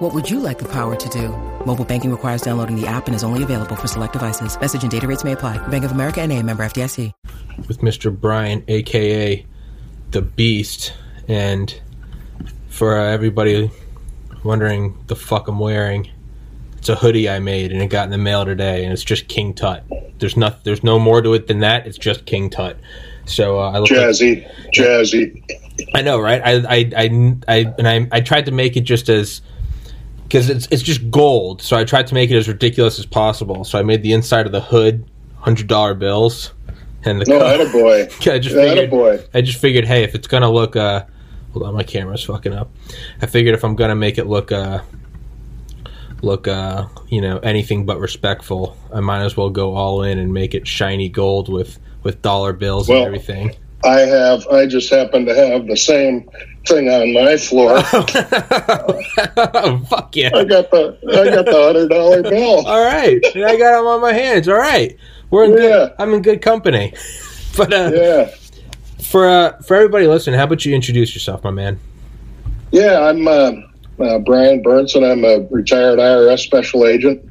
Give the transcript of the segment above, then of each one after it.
What would you like the power to do? Mobile banking requires downloading the app and is only available for select devices. Message and data rates may apply. Bank of America and a member FDIC. With Mr. Brian, a.k.a. The Beast. And for uh, everybody wondering the fuck I'm wearing, it's a hoodie I made and it got in the mail today, and it's just King Tut. There's not, there's no more to it than that. It's just King Tut. So uh, I look jazzy, like, jazzy. I know, right? I, I, I, I, and I, I tried to make it just as because it's it's just gold. So I tried to make it as ridiculous as possible. So I made the inside of the hood hundred dollar bills, and the no, co- boy. I just figured, boy. I just figured, hey, if it's gonna look, uh, hold on, my camera's fucking up. I figured if I'm gonna make it look, uh, look, uh, you know, anything but respectful, I might as well go all in and make it shiny gold with with dollar bills well, and everything. I have. I just happen to have the same thing on my floor. oh, fuck yeah! I got the I got the hundred dollar bill. All right, and I got them on my hands. All right, we're in yeah. good. I'm in good company. But uh, yeah, for uh, for everybody listening, how about you introduce yourself, my man? Yeah, I'm uh, uh Brian Berntson. I'm a retired IRS special agent.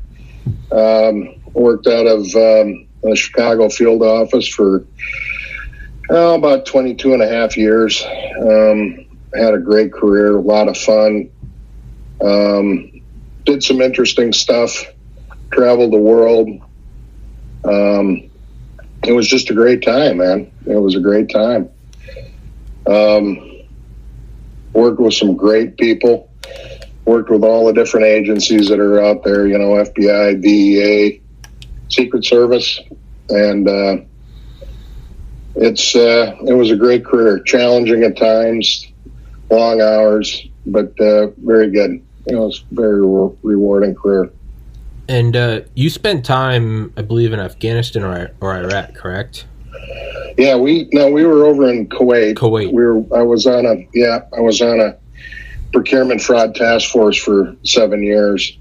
Um, worked out of um, the Chicago field office for oh, about 22 and a half years. Um, had a great career, a lot of fun. Um, did some interesting stuff, traveled the world. Um, it was just a great time, man. It was a great time. Um, worked with some great people. Worked with all the different agencies that are out there, you know, FBI, DEA, Secret Service, and uh, it's uh, it was a great career, challenging at times, long hours, but uh, very good. You know, it's very re- rewarding career. And uh, you spent time, I believe, in Afghanistan or, or Iraq, correct? Yeah, we no, we were over in Kuwait. Kuwait. We were. I was on a yeah, I was on a procurement fraud task force for seven years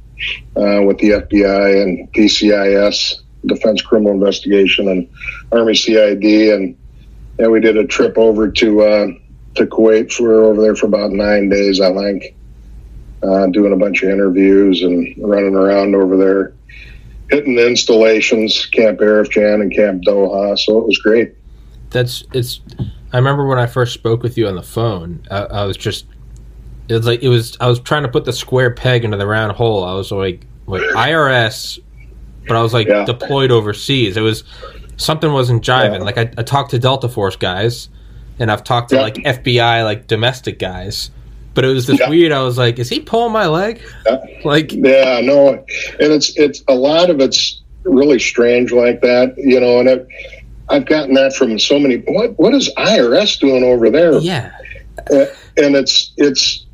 uh, with the FBI and DCIS, Defense Criminal Investigation, and Army CID, and yeah, we did a trip over to uh, to Kuwait. We were over there for about nine days, I think, uh, doing a bunch of interviews and running around over there, hitting the installations, Camp Arifjan and Camp Doha. So it was great. That's it's. I remember when I first spoke with you on the phone. I, I was just. It was like it was. I was trying to put the square peg into the round hole. I was like, like IRS, but I was like yeah. deployed overseas. It was something wasn't jiving. Yeah. Like I, I, talked to Delta Force guys, and I've talked to yeah. like FBI like domestic guys, but it was this weird. I was like, is he pulling my leg? Like yeah, no, and it's it's a lot of it's really strange like that, you know, and I've, I've gotten that from so many. What what is IRS doing over there? Yeah, uh, and it's it's.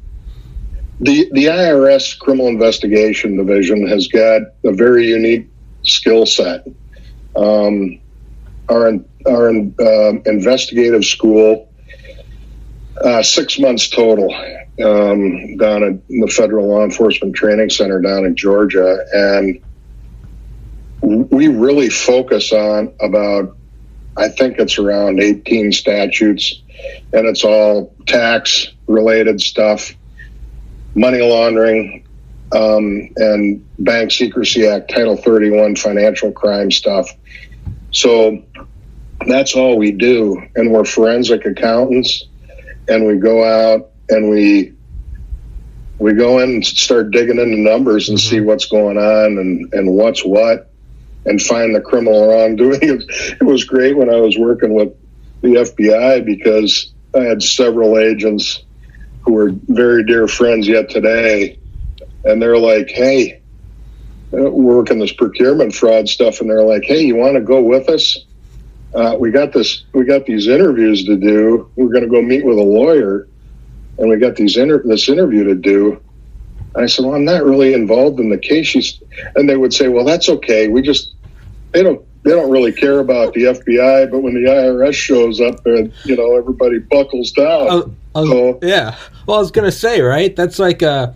The, the IRS Criminal Investigation Division has got a very unique skill set. Um, our our uh, investigative school, uh, six months total, um, down at the Federal Law Enforcement Training Center down in Georgia, and we really focus on about I think it's around 18 statutes, and it's all tax related stuff, money laundering, um, and Bank Secrecy Act, Title 31 financial crime stuff. So that's all we do. And we're forensic accountants and we go out and we we go in and start digging into numbers and see mm-hmm. what's going on and, and what's what and find the criminal wrongdoing. It was great when I was working with the FBI because I had several agents who were very dear friends yet today. And they're like, hey, we're working this procurement fraud stuff. And they're like, hey, you want to go with us? uh, we got this, we got these interviews to do. We're going to go meet with a lawyer, and we got these inter- this interview to do. And I said, well, I'm not really involved in the case. She's, and they would say, well, that's okay. We just, they don't, they don't really care about the FBI, but when the IRS shows up, there, you know, everybody buckles down. I was- I was- So- yeah. Well, I was gonna say right. That's like uh,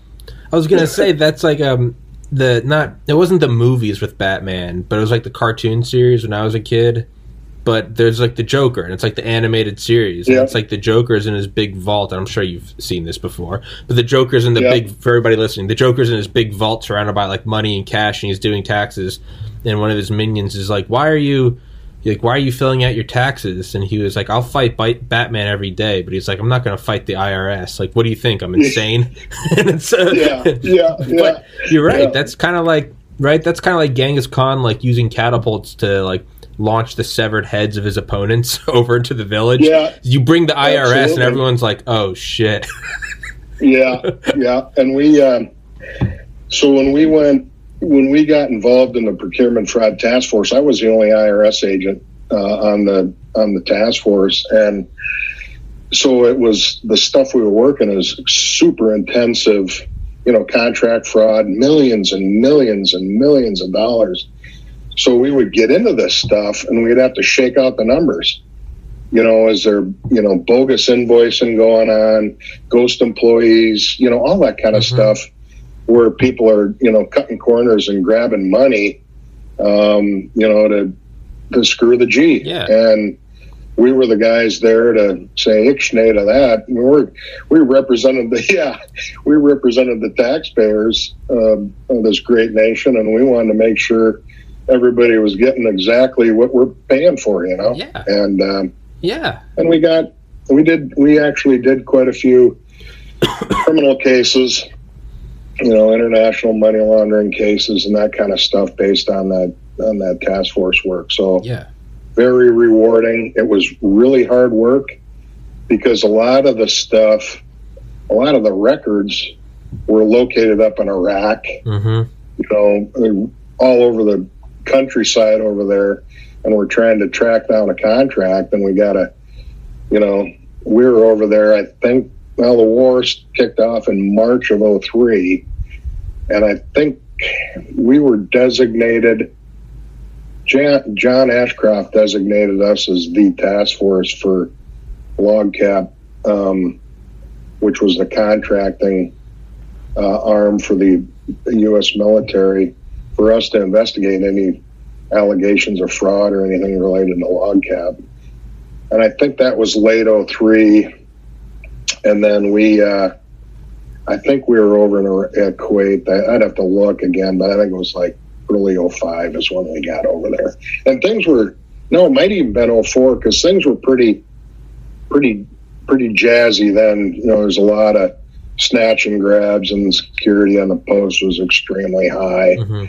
I was gonna say that's like um the not it wasn't the movies with Batman, but it was like the cartoon series when I was a kid. But there's like the Joker, and it's like the animated series. And Yeah. it's like the Joker's in his big vault. And I'm sure you've seen this before. But the Joker's in the Yeah. big for everybody listening. The Joker's in his big vault surrounded by like money and cash, and he's doing taxes. And one of his minions is like, "Why are you?" Like why are you filling out your taxes? And he was like i'll fight batman every day but he's like i'm not going to fight the irs like what do you think? I'm insane. And it's uh, yeah, yeah, yeah. but you're right. Yeah. that's kind of like right? That's kind of like genghis khan like using catapults to like launch the severed heads of his opponents over into the village. Yeah. you bring the irs and everyone's like oh shit. Yeah, yeah. And we, um, so when we went, when we got involved in the procurement fraud task force, I was the only IRS agent uh, on the on the task force, and so it was the stuff we were working is super intensive. You know, contract fraud, millions and millions and millions of dollars. So we would get into this stuff, and we'd have to shake out the numbers. You know, is there you know bogus invoicing going on? ghost employees, you know, all that kind of Mhm. stuff where people are, you know, cutting corners and grabbing money, um, you know, to, to screw the G. Yeah. And we were the guys there to say ixnay to that. We were, we represented the, yeah, we represented the taxpayers um, of this great nation and we wanted to make sure everybody was getting exactly what we're paying for, you know? Yeah. And, um, yeah and we got we did we actually did quite a few criminal cases you know international money laundering cases and that kind of stuff based on that on that task force work. So yeah. very rewarding. It was really hard work because a lot of the stuff a lot of the records were located up in iraq mm-hmm. you know, all over the countryside over there, and we're trying to track down a contract, and we got to, you know, we were over there. I think well, the war kicked off in March of '03, and I think we were designated. Jan, John Ashcroft designated us as the task force for LogCap, um, which was the contracting uh, arm for the U.S. military for us to investigate any allegations of fraud or anything related to LogCap. And I think that was late 03. And then we, uh, I think we were over in at Kuwait. I'd have to look again, but I think it was like early 05 is when we got over there. And things were, no, it might even been 04 because things were pretty, pretty, pretty jazzy then. You know, there's a lot of snatch and grabs, and the security on the post was extremely high. hmm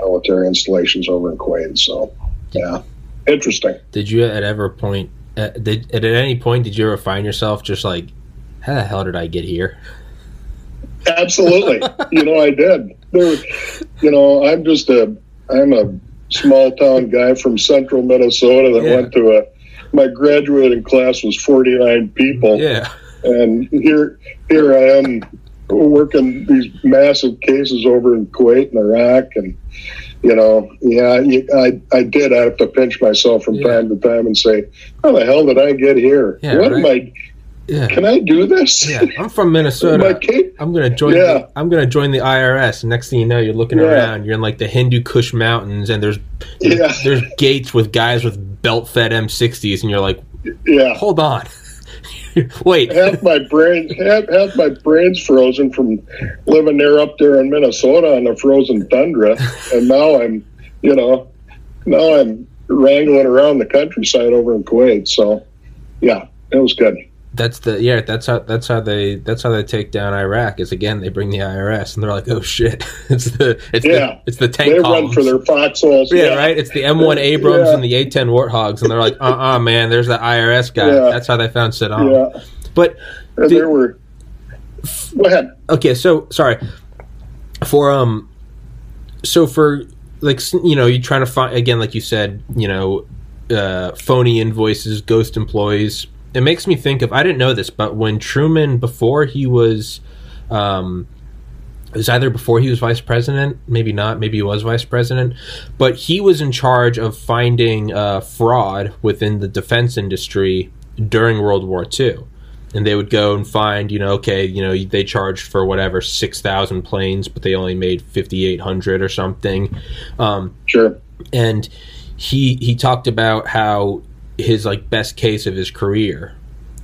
Military installations over in Kuwait. So, yeah, interesting. did you at ever point at, did, at any point did you ever find yourself just like how the hell did i get here Absolutely. you know, I did. There, you know, I'm just a, I'm a small town guy from central Minnesota that Yeah. went to a, my graduating class was 49 people. yeah and here here I am working these massive cases over in Kuwait and Iraq, and you know, yeah, you- I I did I have to pinch myself from Yeah. time to time and say, how the hell did I get here? Yeah, what am I? Yeah Can I do this? yeah i'm from minnesota? I'm gonna join. Yeah. The, I'm gonna join the IRS. And next thing you know, you're looking Yeah. around. You're in like the Hindu Kush mountains, and there's Yeah. there's gates with guys with belt-fed M60s, and you're like, Yeah. hold on, wait, half my brain half, half my brain's frozen from living there up there in Minnesota on the frozen tundra and now I'm you know now I'm wrangling around the countryside over in Kuwait so yeah it was good that's the yeah. That's how that's how they that's how they take down Iraq. Is again they bring the IRS, and they're like, oh shit, it's the it's Yeah. the it's the tank they columns. run for their foxholes yeah, right. It's the M1 Abrams Yeah. and the A10 Warthogs, and they're like, uh, uh man, there's the IRS guy. Yeah. That's how they found Saddam. yeah But Did- there were go ahead okay so sorry for um so for like you know you're trying to find again like you said you know uh phony invoices ghost employees it makes me think of i didn't know this but when truman before he was um it was either before he was vice president, maybe not, maybe he was vice president, but he was in charge of finding uh, fraud within the defense industry during World War II. And they would go and find, you know, okay, you know, they charged for whatever six thousand planes, but they only made fifty eight hundred or something. Um, sure. And he he talked about how his like best case of his career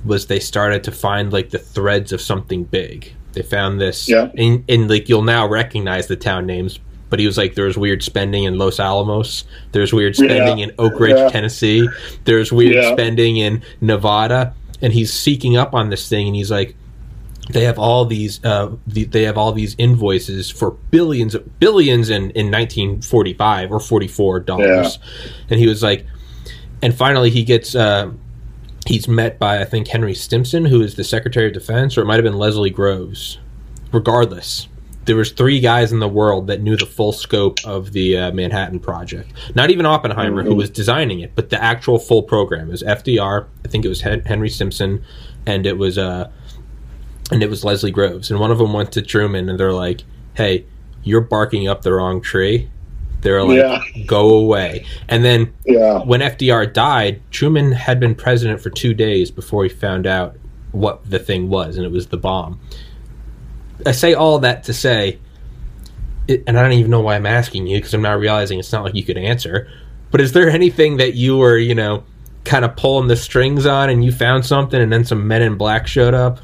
was they started to find like the threads of something big they found this, yeah. and, and like you'll now recognize the town names. But he was like, there was weird spending in Los Alamos. There's weird spending yeah. in Oak Ridge, yeah. Tennessee. There's weird Yeah. spending in Nevada. And he's seeking up on this thing, and he's like, they have all these uh, the, they have all these invoices for billions billions in, in 1945 or 44 dollars and he was like and finally he gets uh, he's met by i think henry stimson who is the secretary of defense or it might have been leslie groves. Regardless there was three guys in the world that knew the full scope of the uh, manhattan project. Not even oppenheimer who was designing it but the actual full program. It was fdr i think it was Hen- henry stimson and it was uh and it was Leslie Groves, and one of them went to Truman, and they're like, "Hey, you're barking up the wrong tree." They're like, Yeah. "Go away." And then Yeah. when FDR died, Truman had been president for two days before he found out what the thing was, and it was the bomb. I say all that to say, it, and I don't even know why I'm asking you because I'm not realizing it's not like you could answer. But is there anything that you were, you know, kind of pulling the strings on, and you found something, and then some Men in Black showed up?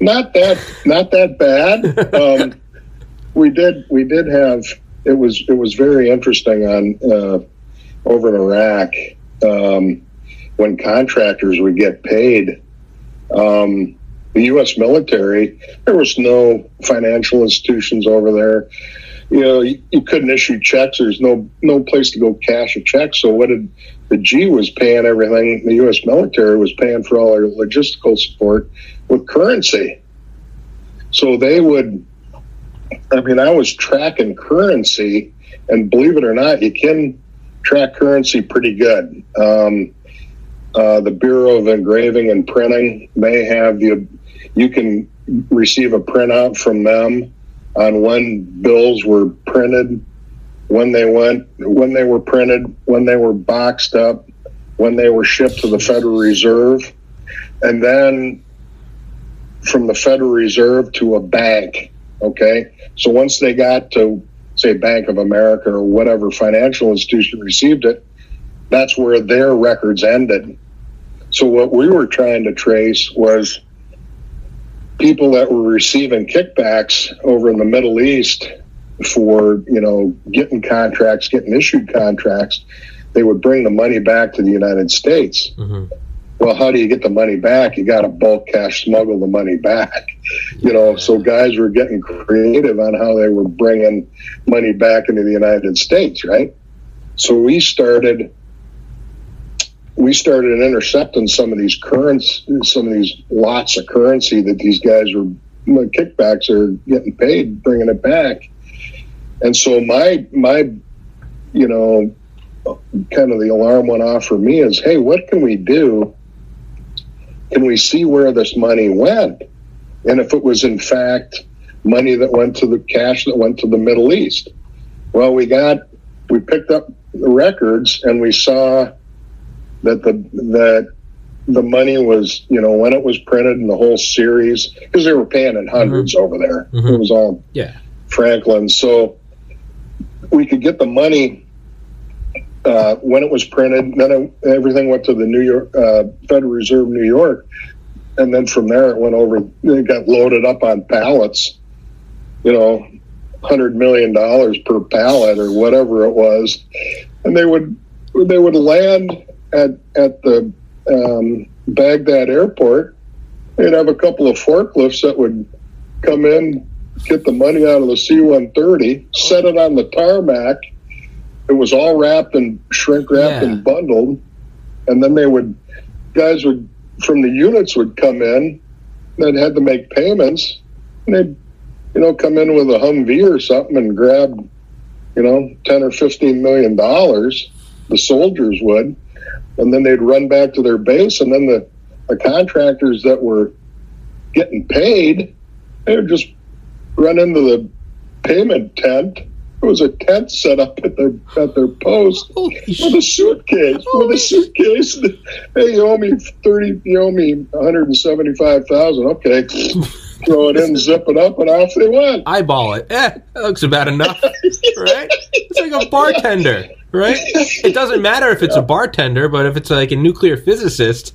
not that not that bad. Um, we did we did have it was it was very interesting on uh, over in Iraq um, when contractors would get paid. Um, the U.S. military, there was no financial institutions over there. You know, you, you couldn't issue checks. There's no no place to go cash a check. So what did the G was paying everything? The U.S. military was paying for all our logistical support with currency. So they would, I mean, I was tracking currency, and believe it or not, you can track currency pretty good. Um, uh, the Bureau of Engraving and Printing, they have the, you can receive a printout from them on when bills were printed, when they went, when they were printed, when they were boxed up, when they were shipped to the Federal Reserve, and then from the Federal Reserve to a bank. Okay. So once they got to, say, Bank of America or whatever financial institution received it, that's where their records ended. So what we were trying to trace was people that were receiving kickbacks over in the Middle East for, you know, getting contracts, getting issued contracts. They would bring the money back to the United States hmm well, how do you get the money back? You got to bulk cash smuggle the money back. You know, so guys were getting creative on how they were bringing money back into the United States, right? So we started we started intercepting some of these currents, some of these lots of currency that these guys were kickbacks are getting paid, bringing it back. And so my my, you know, kind of the alarm went off for me is, hey, what can we do? Can we see where this money went? And if it was in fact money that went to the cash that went to the Middle East. Well, we got we picked up the records and we saw that the that the money was you know when it was printed in the whole series because they were paying in 100s over there. Mhm. It was all Yeah. Franklin. So we could get the money uh, when it was printed. Then it, everything went to the New York uh, Federal Reserve, New York, and then from there it went over. It got loaded up on pallets. You know, hundred million dollars per pallet or whatever it was, and they would they would land at at the um, Baghdad airport. They'd have a couple of forklifts that would come in, get the money out of the C-130, set it on the tarmac. It was all wrapped and shrink wrapped Yeah. and bundled, and then they would guys would from the units would come in that had to make payments, and they'd you know come in with a Humvee or something and grab you know ten or fifteen million dollars. The soldiers would, and then they'd run back to their base, and then the, the contractors that were getting paid, they would just run into the payment tent. It was a tent set up at their at their post Holy with a suitcase. With Holy a suitcase. Hey, you owe me thirty. You owe me one hundred and seventy five thousand. Okay, throw it in, zip it up, and off they went. eyeball it. Eh, that looks about enough, right? It's like a bartender, right? It doesn't matter if it's a bartender, but if it's like a nuclear physicist,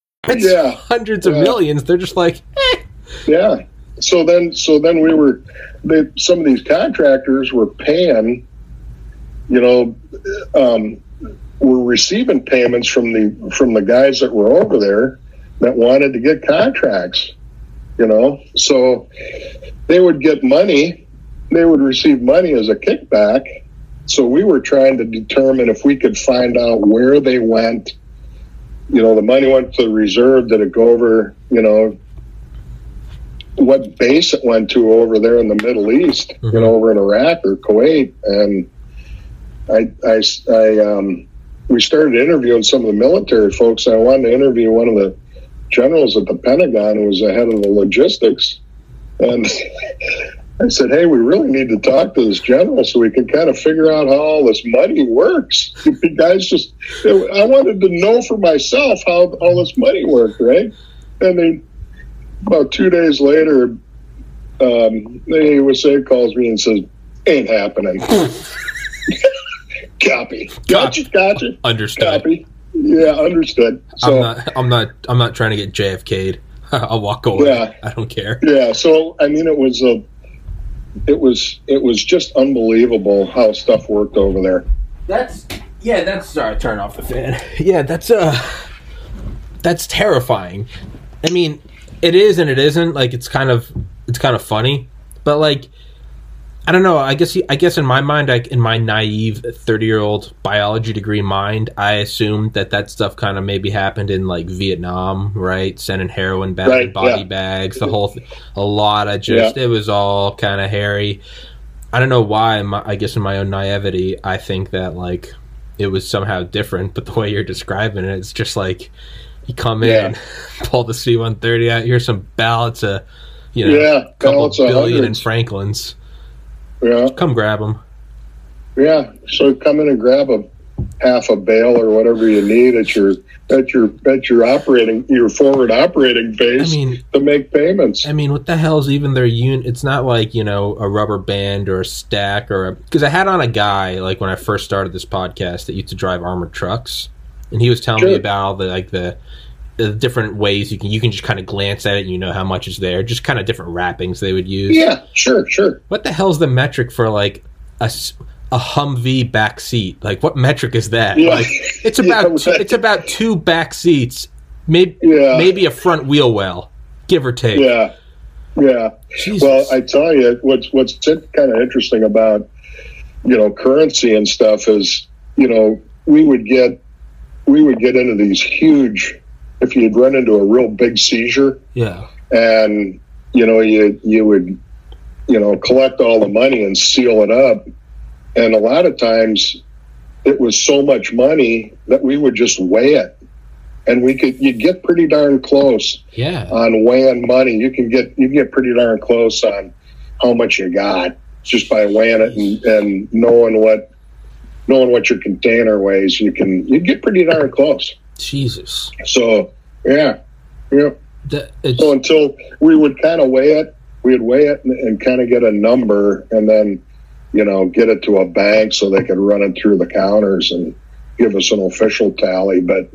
It's Yeah. hundreds of Yeah. millions. They're just like, eh. Yeah. So then, so then we were. They, some of these contractors were paying. You know, um, were receiving payments from the from the guys that were over there that wanted to get contracts. You know, so they would get money. They would receive money as a kickback. So we were trying to determine if we could find out where they went. You know, the money went to the reserve. Did it go over? You know, what base it went to over there in the Middle East, you Mhm. know, over in Iraq or Kuwait. And I, I, I, um, we started interviewing some of the military folks. I wanted to interview one of the generals at the Pentagon who was the head of the logistics. And I said, Hey, we really need to talk to this general so we can kind of figure out how all this money works. The guys just, I wanted to know for myself how all this money worked, right? And they, about two days later, um, the USA calls me and says, "Ain't happening." Copy. Gotcha. Gotcha. understood. Copy. Yeah, understood. So I'm not. I'm not. I'm not trying to get JFK'd. I'll walk away. Yeah. I don't care. yeah, so I mean, it was a, it was it was just unbelievable how stuff worked over there. That's yeah. That's sorry. Turn off the fan. Yeah, that's uh, that's terrifying. I mean, it is and it isn't. Like it's kind of it's kind of funny, but like I don't know. I guess I guess in my mind, like in my naive thirty year old biology degree mind, I assumed that that stuff kind of maybe happened in like Vietnam, right? Sending heroin back in body yeah. bags, the whole, th- a lot of just it was all kind of hairy. I don't know why. My, I guess in my own naivety, I think that like it was somehow different. But the way you're describing it, it's just like you come in, Yeah. pull the C-130 out. Here's some ballots of, you know, Yeah, couple of billion in. Franklins. Yeah, Come grab them. yeah. So come in and grab a half a bale or whatever you need at your at your at your operating your forward operating base I mean, to make payments. I mean, what the hell's even their unit? It's not like you know a rubber band or a stack or because I had on a guy like when I first started this podcast that used to drive armored trucks, and he was telling me about all the like the the different ways you can you can just kind of glance at it and you know how much is there, just kind of different wrappings they would use. Yeah, sure, sure. What the hell's the metric for like a a Humvee back seat? Like what metric is that? Yeah. Like it's Yeah, about two, right. it's about two back seats, maybe Yeah. maybe a front wheel well, give or take. Yeah, yeah. Jesus. Well, I tell you, what's what's kind of interesting about you know currency and stuff is you know we would get we would get into these huge if you'd run into a real big seizure yeah. and you know you you would you know collect all the money and seal it up and a lot of times it was so much money that we would just weigh it and we could you get pretty darn close Yeah. on weighing money. You can get you get pretty darn close on how much you got just by weighing it and, and knowing what knowing what your container weighs. You can you get pretty darn close. Jesus. So yeah, yeah. That, So until we would kind of weigh it, we'd weigh it and, and kind of get a number, and then you know get it to a bank so they could run it through the counters and give us an official tally. But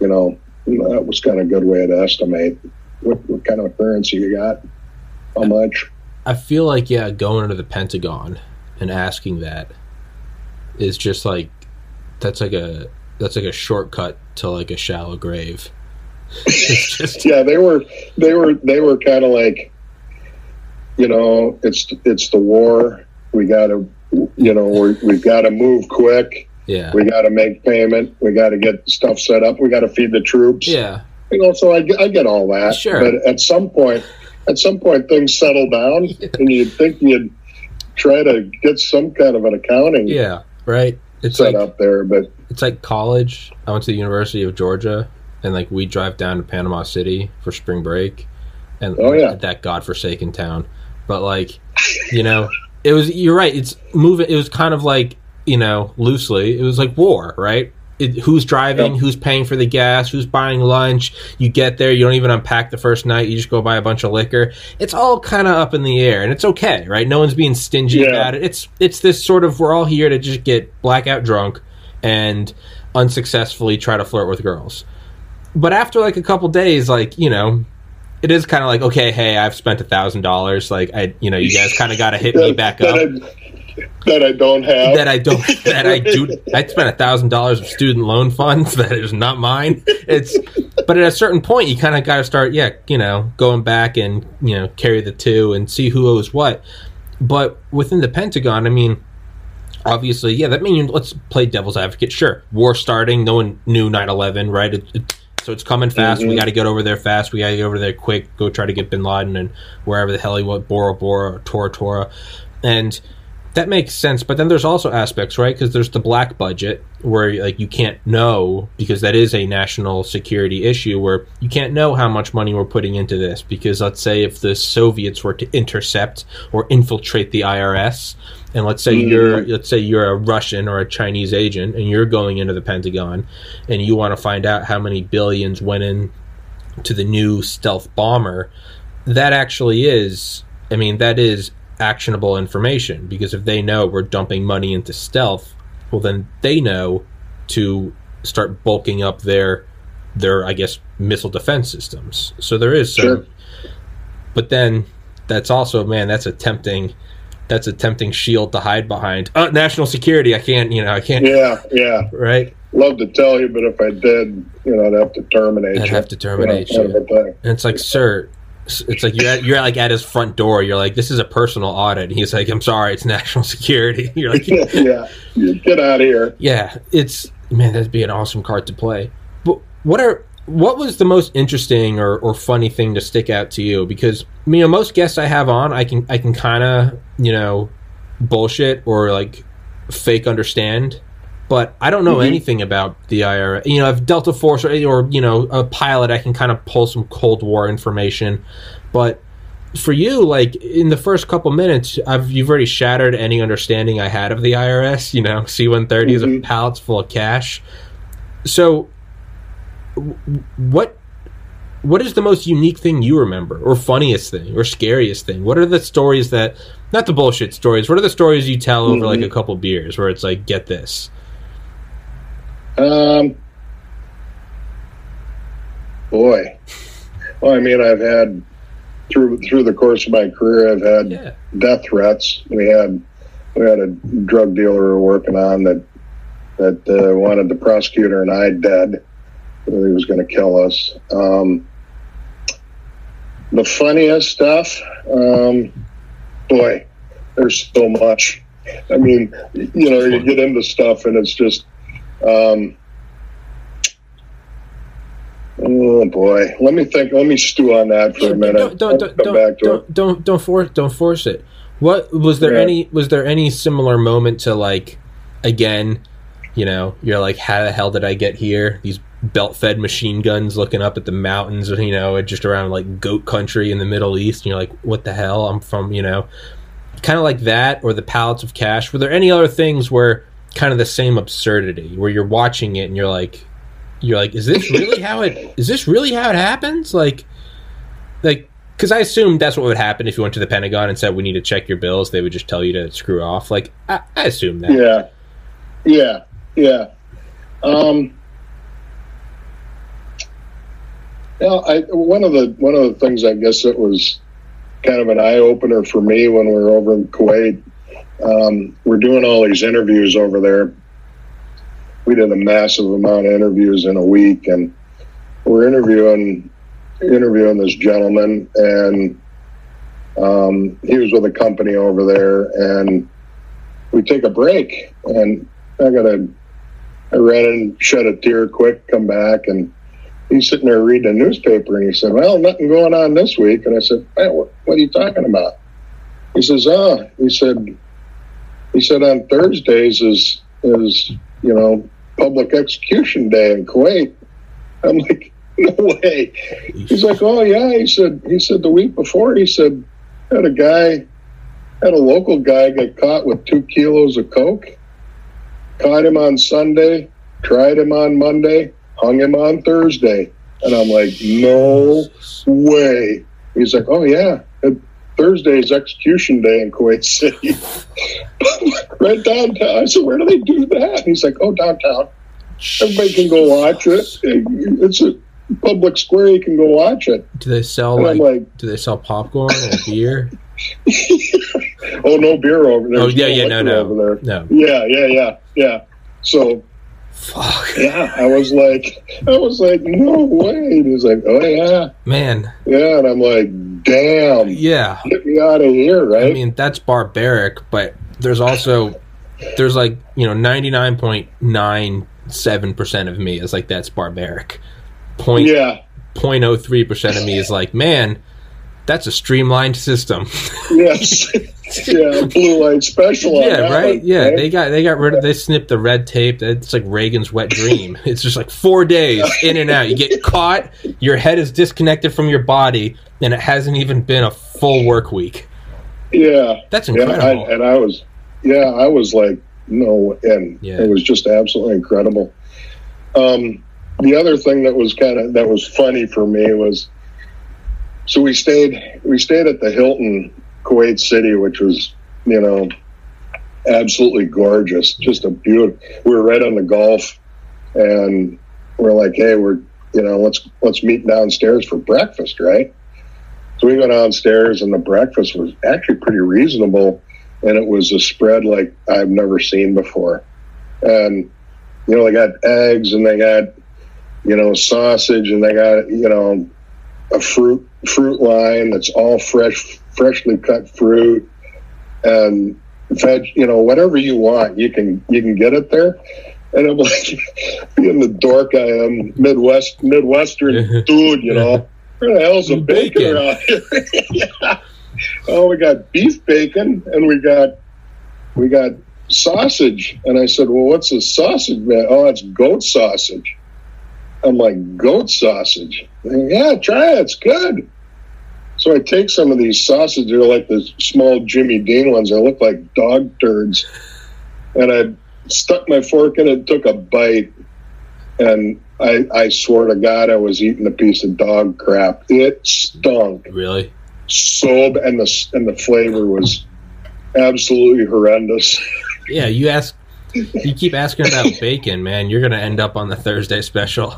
you know that was kind of a good way to estimate what, what kind of currency you got, how much. I feel like yeah, going to the Pentagon and asking that is just like that's like a that's like a shortcut to like a shallow grave. Just Yeah, they were they were they were kind of like you know, it's it's the war. We got to, you know, we we've got to move quick. Yeah. We got to make payment. We got to get stuff set up. We got to feed the troops. Yeah. You know, so I, get- I get all that. Sure. But at some point, at some point, things settle down, and you'd think you'd try to get some kind of an accounting Yeah. Right. It's set like up there. But it's like college. I went to the University of Georgia, and like we drive down to Panama City for spring break, and Oh, yeah. that godforsaken town. But like, you know, it was. You're right. It's moving. It was kind of like you know, loosely, it was like war, right? It, who's driving? Yeah. Who's paying for the gas? Who's buying lunch? You get there, you don't even unpack the first night. You just go buy a bunch of liquor. It's all kind of up in the air, and it's okay, right? No one's being stingy Yeah. about it. It's it's this sort of we're all here to just get blackout drunk and unsuccessfully try to flirt with girls. But after like a couple days, like you know, it is kind of like okay, hey, I've spent a thousand dollars. Like I, you know, you guys kind of got to hit me back up that I don't have. that I don't that I do I spent a thousand dollars of student loan funds that is not mine. It's but at a certain point you kind of got to start yeah you know going back and you know carry the two and see who owes what. But within the Pentagon, I mean, obviously yeah that means let's play devil's advocate. Sure, war starting. No one knew 9-11, right? It, it, so it's coming fast. We Mhm. got to get over there fast. We got to get over there quick. Go try to get Bin Laden and wherever the hell he went, Bora Bora or Tora Tora, and that makes sense but then there's also aspects right? Because there's the black budget where like you can't know because that is a national security issue where you can't know how much money we're putting into this because let's say if the soviets were to intercept or infiltrate the irs and let's say mm-hmm. you're let's say you're a russian or a chinese agent and you're going into the pentagon and you want to find out how many billions went in to the new stealth bomber that actually is i mean that is actionable information because if they know we're dumping money into stealth well then they know to start bulking up their their i guess missile defense systems so there is some Sure. but then that's also man that's a tempting that's a tempting shield to hide behind uh, national security i can't you know i can't yeah, yeah. right Love to tell you, but if I did, you know, I'd have to terminate I'd you. have to terminate you. know, you. kind of. And it's like, sir, it's like you're at, you're like at his front door. You're like, this is a personal audit. And he's like, I'm sorry, it's national security. You're like, yeah, get out of here. yeah, it's man, that'd be an awesome card to play. But what are what was the most interesting or, or funny thing to stick out to you? Because you know, most guests I have on, I can I can kind of you know bullshit or like fake understand. But I don't know Mhm. anything about the IRS. You know, if Delta Force or, or you know a pilot, I can kind of pull some Cold War information. But for you, like in the first couple minutes, I've you've already shattered any understanding I had of the IRS. You know, C one thirty is a Mhm. pallets full of cash. So, what what is the most unique thing you remember, or funniest thing, or scariest thing? What are the stories that not the bullshit stories? What are the stories you tell over like Mhm. a couple beers, where it's like, get this? Um, boy, well, I mean, I've had through through the course of my career, I've had Yeah, death threats. We had we had a drug dealer we were working on that that uh, wanted the prosecutor and I dead. He was going to kill us. Um, the funniest stuff, um, boy, there's so much. I mean, you know, you get into stuff and it's just, um, oh boy. Let me think. Let me stew on that for Yeah, a minute. Don't don't don't come don't, back to it. don't, don't don't force don't force it. What was there Yeah. any was there any similar moment to like again, you know, you're like, how the hell did I get here? These belt fed machine guns looking up at the mountains, you know, just around like goat country in the Middle East, and you're like, what the hell? I'm from, you know, kind of like that, or the pallets of cash. Were there any other things where kind of the same absurdity, where you're watching it and you're like, you're like, is this really how it? Is this really how it happens? Like, like because I assumed that's what would happen if you went to the Pentagon and said we need to check your bills. They would just tell you to screw off. Like I, I assume that. Yeah, yeah, yeah. Um, yeah, I one of the one of the things I guess that was kind of an eye opener for me when we were over in Kuwait. Um, we're doing all these interviews over there. We did a massive amount of interviews in a week, and we're interviewing interviewing this gentleman, and Um, he was with a company over there, and we take a break, and I got to. I ran and shed a tear quick, come back, and he's sitting there reading a newspaper, and he said, "Well, nothing going on this week." And I said, "Man, what, what are you talking about?" He says, "Oh," he said, he said on Thursdays is is you know public execution day in Kuwait. I'm like, no way. He's like, oh yeah. He said he said the week before he said had a guy had a local guy get caught with two kilos of coke. Caught him on Sunday, tried him on Monday, hung him on Thursday. And I'm like, no way. He's like, oh yeah, Thursday's execution day in Kuwait City. right downtown. I said, where do they do that? And he's like, oh, downtown. Everybody can go watch it. It's a public square. You can go watch it. Do they sell like, like, Do they sell popcorn or beer? oh, no beer over there. Oh yeah, yeah, no, no, over there. no. Yeah, yeah, yeah, yeah. So Fuck. Yeah, I was like, I was like, no way. He's like, oh yeah, man. Yeah, and I'm like, damn. Yeah, get me out of here, right? I mean, that's barbaric, but there's also there's like you know ninety nine point nine seven percent of me is like that's barbaric. Point yeah. 0.03 percent of me is like, man, that's a streamlined system. yes. yeah, blue light special. yeah, right. One, yeah, right? they got they got rid of they snipped the red tape. It's like Reagan's wet dream. it's just like four days in and out. You get caught. Your head is disconnected from your body, and it hasn't even been a full work week. Yeah, that's incredible. Yeah, I, and I was, yeah, I was like, no, and yeah. it was just absolutely incredible. Um, the other thing that was kind of that was funny for me was, so we stayed we stayed at the Hilton Kuwait City, which was, you know, absolutely gorgeous. Just a beautiful. We were right on the Gulf, and we're like, hey, we're you know, let's let's meet downstairs for breakfast, right? So we go downstairs, and the breakfast was actually pretty reasonable, and it was a spread like I've never seen before, and you know, they got eggs, and they got you know sausage, and they got you know a fruit fruit line that's all fresh freshly cut fruit and veg, you know, whatever you want, you can you can get it there. And I'm like, being the dork I am, Midwest Midwestern dude, you know, where the hell's a bacon, bacon around here? yeah. Oh, we got beef bacon and we got we got sausage. And I said, Well, what's a sausage, man? Oh, it's goat sausage. I'm like, goat sausage. yeah, try it. It's good. So I take some of these sausages, they're like the small Jimmy Dean ones. They look like dog turds. And I stuck my fork in it, took a bite, and I, I swear to God, I was eating a piece of dog crap. It stunk. Really? So, and the, and the flavor was absolutely horrendous. Yeah, you ask, you keep asking about bacon, man. You're going to end up on the Thursday special.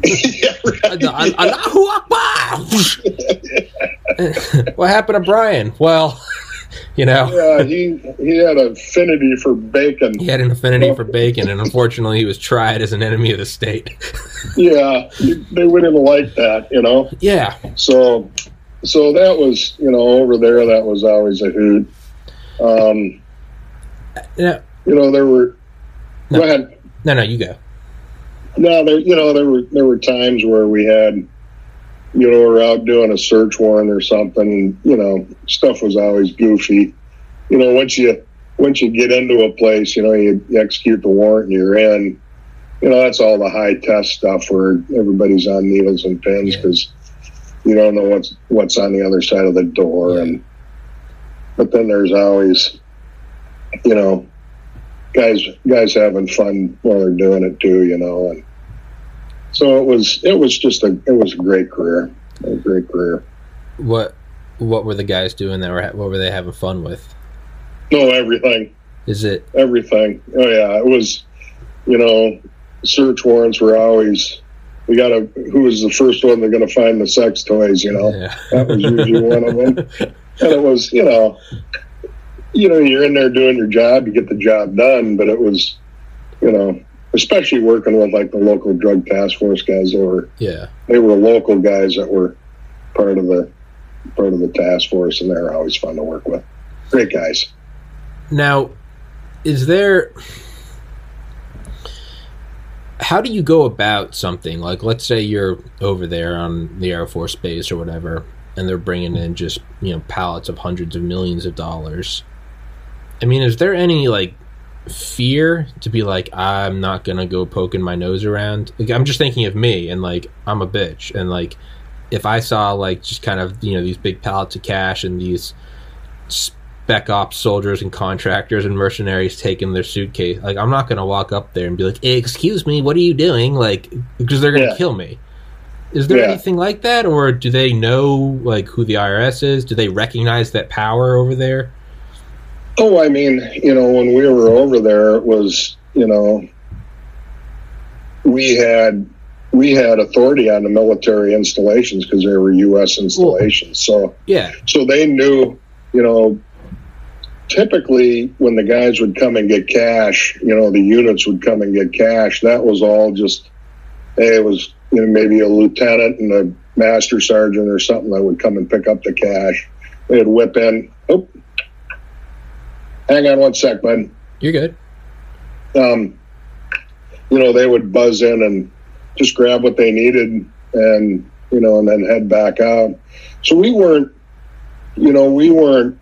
yeah, right. Allahu Akbar! what happened to Brian? Well, you know. Yeah, he he had an affinity for bacon. He had an affinity for bacon, and unfortunately, he was tried as an enemy of the state. yeah, they wouldn't like that, you know. Yeah. So, so that was you know over there. That was always a hoot. Um, yeah. You know there were. No. Go ahead. No, no, you go. No, there you know there were there were times where we had you know we're out doing a search warrant or something. You know, stuff was always goofy. You know, once you once you get into a place, you know, you, you execute the warrant and you're in. You know, that's all the high test stuff where everybody's on needles and pins because yeah. you don't know what's what's on the other side of the door. Yeah. And but then there's always, you know, guys guys having fun while they're doing it too. You know, and so it was it was just a it was a great career, a great career. What what were the guys doing that were what were they having fun with? No, everything. Is it everything? Oh yeah, it was. You know, search warrants were always. We got to. Who was the first one they're going to find the sex toys? You know, yeah. that was usually one of them. And it was, you know, you know, you're in there doing your job, you get the job done, but it was, you know, especially working with like the local drug task force guys. They were yeah, they were local guys that were part of the part of the task force, and they're always fun to work with. Great guys. Now, is there how do you go about something like let's say you're over there on the air force base or whatever and they're bringing in just you know pallets of hundreds of millions of dollars i mean is there any like fear to be like i'm not gonna go poking my nose around like i'm just thinking of me and like i'm a bitch and like if i saw like just kind of you know these big pallets of cash and these spec ops soldiers and contractors and mercenaries taking their suitcase. Like, I'm not to walk up there and be like, hey, "Excuse me, what are you doing?" Like, because they're to yeah. kill me. Is there yeah. anything like that, or do they know like who the IRS is? Do they recognize that power over there? Oh, I mean, you know, when we were over there, it was you know, we had we had authority on the military installations because they were U.S. installations. so yeah, so they knew, you know, typically when the guys would come and get cash, you know, the units would come and get cash. That was all just, hey, it was you know maybe a lieutenant and a master sergeant or something that would come and pick up the cash. They'd whip in. Oh, hang on one sec, bud. You're good. Um, you know, they would buzz in and just grab what they needed and you know, and then head back out. So we weren't, you know, we weren't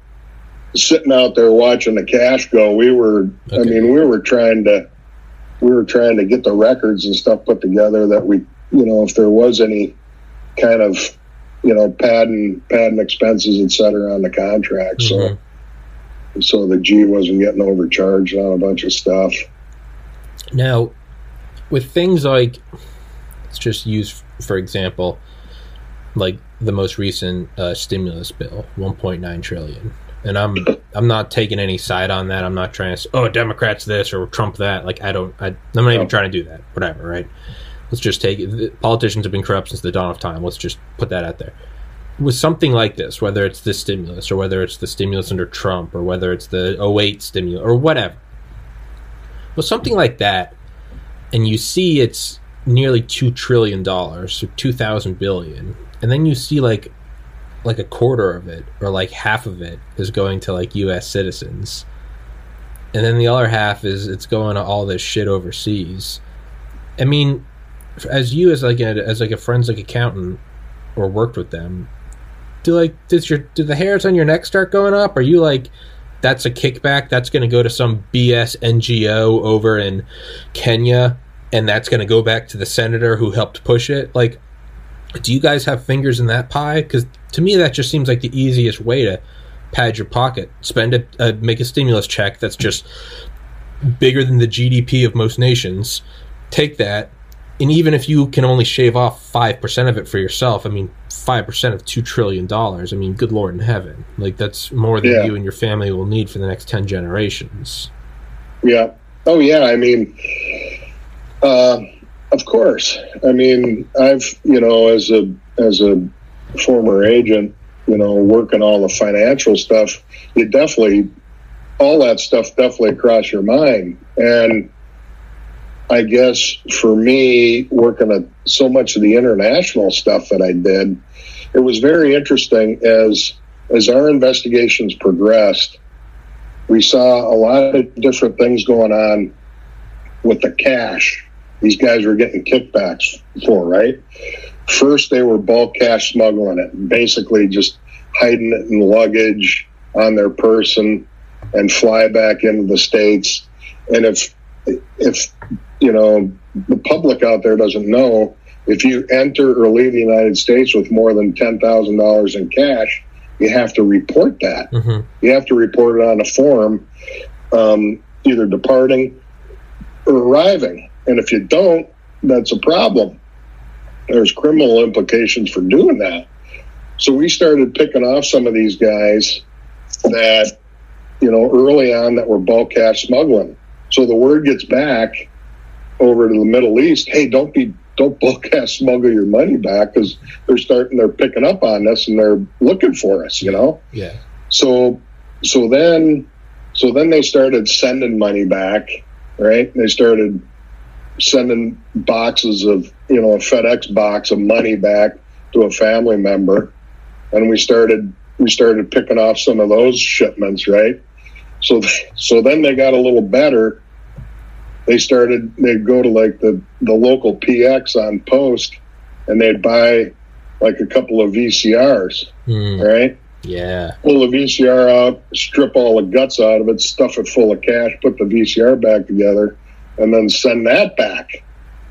sitting out there watching the cash go. We were, okay. I mean, we were trying to, we were trying to get the records and stuff put together that we, you know, if there was any kind of, you know, padding, padding expenses, et cetera, on the contract. Mm-hmm. So, so the G wasn't getting overcharged on a bunch of stuff. Now, with things like, let's just use, for example, like the most recent uh, stimulus bill, 1.9 trillion and I'm I'm not taking any side on that. I'm not trying to oh Democrats this or Trump that. Like I don't I, I'm not even trying to do that. Whatever, right? Let's just take it. Politicians have been corrupt since the dawn of time. Let's just put that out there. With something like this, whether it's the stimulus or whether it's the stimulus under Trump or whether it's the 08 stimulus or whatever, with something like that, and you see it's nearly two trillion dollars, or two thousand billion, and then you see like like a quarter of it or like half of it is going to like US citizens. And then the other half is it's going to all this shit overseas. I mean, as you as like a, as like a forensic accountant or worked with them, do like does your do the hairs on your neck start going up? Are you like that's a kickback that's going to go to some BS NGO over in Kenya and that's going to go back to the senator who helped push it? Like do you guys have fingers in that pie? Because to me, that just seems like the easiest way to pad your pocket. Spend a make a stimulus check that's just bigger than the GDP of most nations. Take that, and even if you can only shave off five percent of it for yourself, I mean, five percent of two trillion dollars. I mean, good lord in heaven, like that's more than yeah. you and your family will need for the next ten generations. Yeah. Oh yeah. I mean. Uh, of course. I mean, I've you know, as a as a former agent, you know, working all the financial stuff, you definitely all that stuff definitely cross your mind. And I guess for me, working at so much of the international stuff that I did, it was very interesting as as our investigations progressed. We saw a lot of different things going on with the cash these guys were getting kickbacks for, right? First, they were bulk cash smuggling it, basically just hiding it in luggage on their person and fly back into the states. And if if you know the public out there doesn't know, if you enter or leave the United States with more than ten thousand dollars in cash, you have to report that. Mm-hmm. You have to report it on a form, um, either departing or arriving. And if you don't, that's a problem. There's criminal implications for doing that. So we started picking off some of these guys that, you know, early on that were bulk cash smuggling. So the word gets back over to the Middle East, hey, don't be don't bulk cash smuggle your money back because they're starting they're picking up on this and they're looking for us, you know? Yeah. So so then so then they started sending money back, right? They started sending boxes of, you know, a FedEx box of money back to a family member. and we started we started picking off some of those shipments, right? So so then they got a little better. They started they'd go to like the the local PX on post, and they'd buy like a couple of VCRs, Hmm. right? Yeah. pull the VCR out, strip all the guts out of it, stuff it full of cash, put the VCR back together, and then send that back.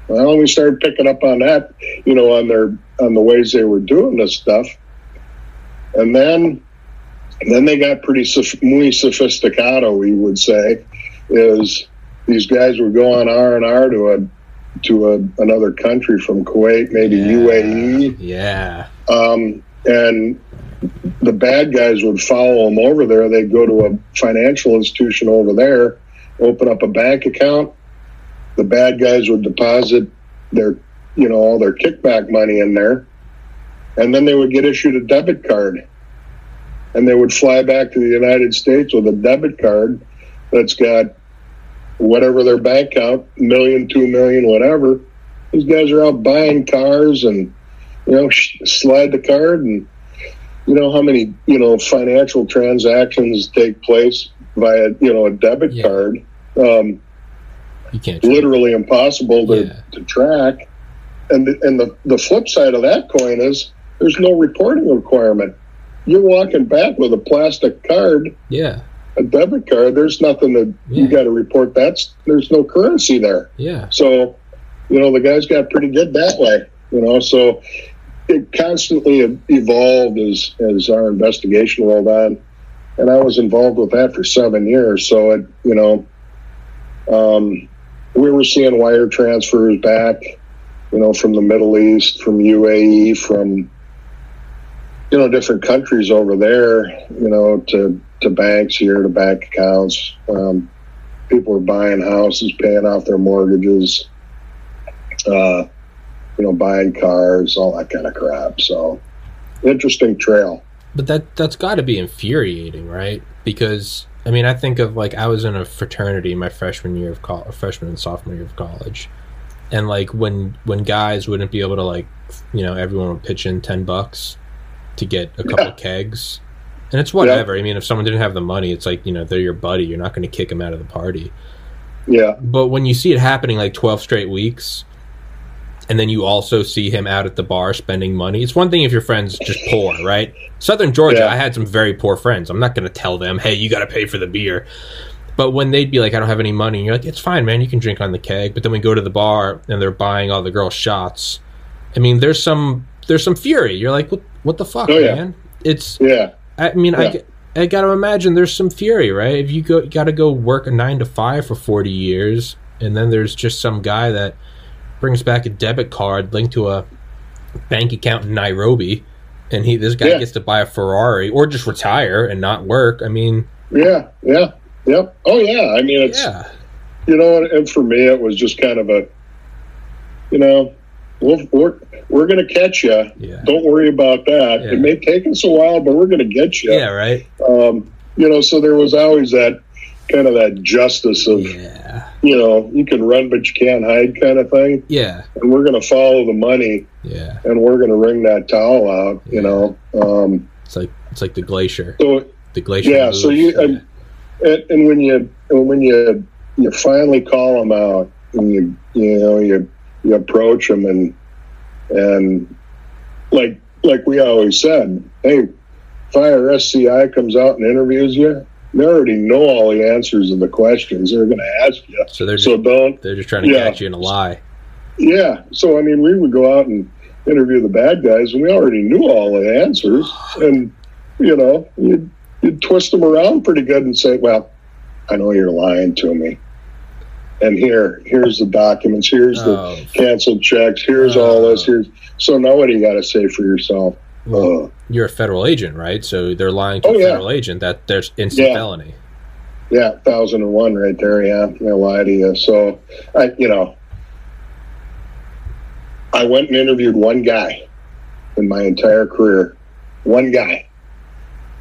Well, we started picking up on that, you know, on their on the ways they were doing this stuff, and then then they got pretty muy sophisticado, we would say, is these guys would go on R and R to a to a, another country from Kuwait, maybe yeah. UAE, Yeah. um, and the bad guys would follow them over there. They'd go to a financial institution over there, open up a bank account. The bad guys would deposit their, you know, all their kickback money in there, and then they would get issued a debit card, and they would fly back to the United States with a debit card that's got whatever their bank account, million, two million, whatever. These guys are out buying cars and you know, sh- slide the card and you know how many, you know, financial transactions take place via, you know, a debit Yeah. card. Um, You can't. literally impossible to, Yeah. to track. And the, and the, the flip side of that coin is there's no reporting requirement. You're walking back with a plastic card, Yeah. A debit card. There's nothing that you got to report. That's there's no currency there. Yeah. So, you know, the guys got pretty good that way. You know, so it constantly evolved as as our investigation rolled on, and I was involved with that for seven years. So it, you know, um, we were seeing wire transfers back, you know, from the Middle East, from UAE, from you know different countries over there, you know, to to banks here, to bank accounts. Um, people are buying houses, paying off their mortgages uh, you know, buying cars, all that kind of crap. So, interesting trail. But that that's got to be infuriating, right? Because I mean, I think of like I was in a fraternity my freshman year of college, freshman and sophomore year of college, and like when when guys wouldn't be able to like, you know, everyone would pitch in ten bucks to get a couple Yeah. kegs, and it's whatever. I mean, if someone didn't have the money, it's like you know they're your buddy. You're not going to kick them out of the party. Yeah, But when you see it happening like 12 straight weeks, and then you also see him out at the bar spending money, it's one thing if your friend's just poor, right? Southern Georgia, Yeah. I had some very poor friends. I'm not going to tell them, hey, you got to pay for the beer. But when they'd be like, I don't have any money, and you're like, it's fine, man, you can drink on the keg. But then we go to the bar and they're buying all the girls' shots. I mean, there's some there's some fury. You're like, what, what the fuck, Oh, yeah. man? It's yeah, I mean, Yeah. I, I got to imagine there's some fury, right? If you go, got to go work a nine to five for 40 years, and then there's just some guy that brings back a debit card linked to a bank account in Nairobi, and he this guy Yeah. gets to buy a Ferrari or just retire and not work. I mean, yeah, yeah, yep. Oh yeah. I mean, it's yeah, you know, and for me, it was just kind of a, you know, we'll, we're we're gonna catch you. yeah, Don't worry about that. Yeah. It may take us a while, but we're gonna get you. yeah, right, Um, you know, so there was always that kind of that justice of yeah, you know you can run but you can't hide kind of thing, yeah, and we're gonna follow the money yeah. and we're gonna wring that towel out. You know. Um, It's like it's like the glacier, so the glacier. Yeah, so you- and- and, and when you and when you you finally call them out and you you know you you approach them and and like like we always said hey if SCI comes out and interviews you they already know all the answers of the questions they're going to ask you so they're just, so don't they're just trying to yeah. catch you in a lie. yeah so i mean we would go out and interview the bad guys and we already knew all the answers and you know you'd, you'd twist them around pretty good and say well i know you're lying to me and here here's the documents here's the Oh, canceled checks here's all this Oh. here's so now what do you got to say for yourself well, uh, you're a federal agent, right? So they're lying to Oh, a yeah. federal agent. That there's instant Yeah. felony. yeah thousand and one right there yeah they lie to you so i you know i went and interviewed one guy in my entire career one guy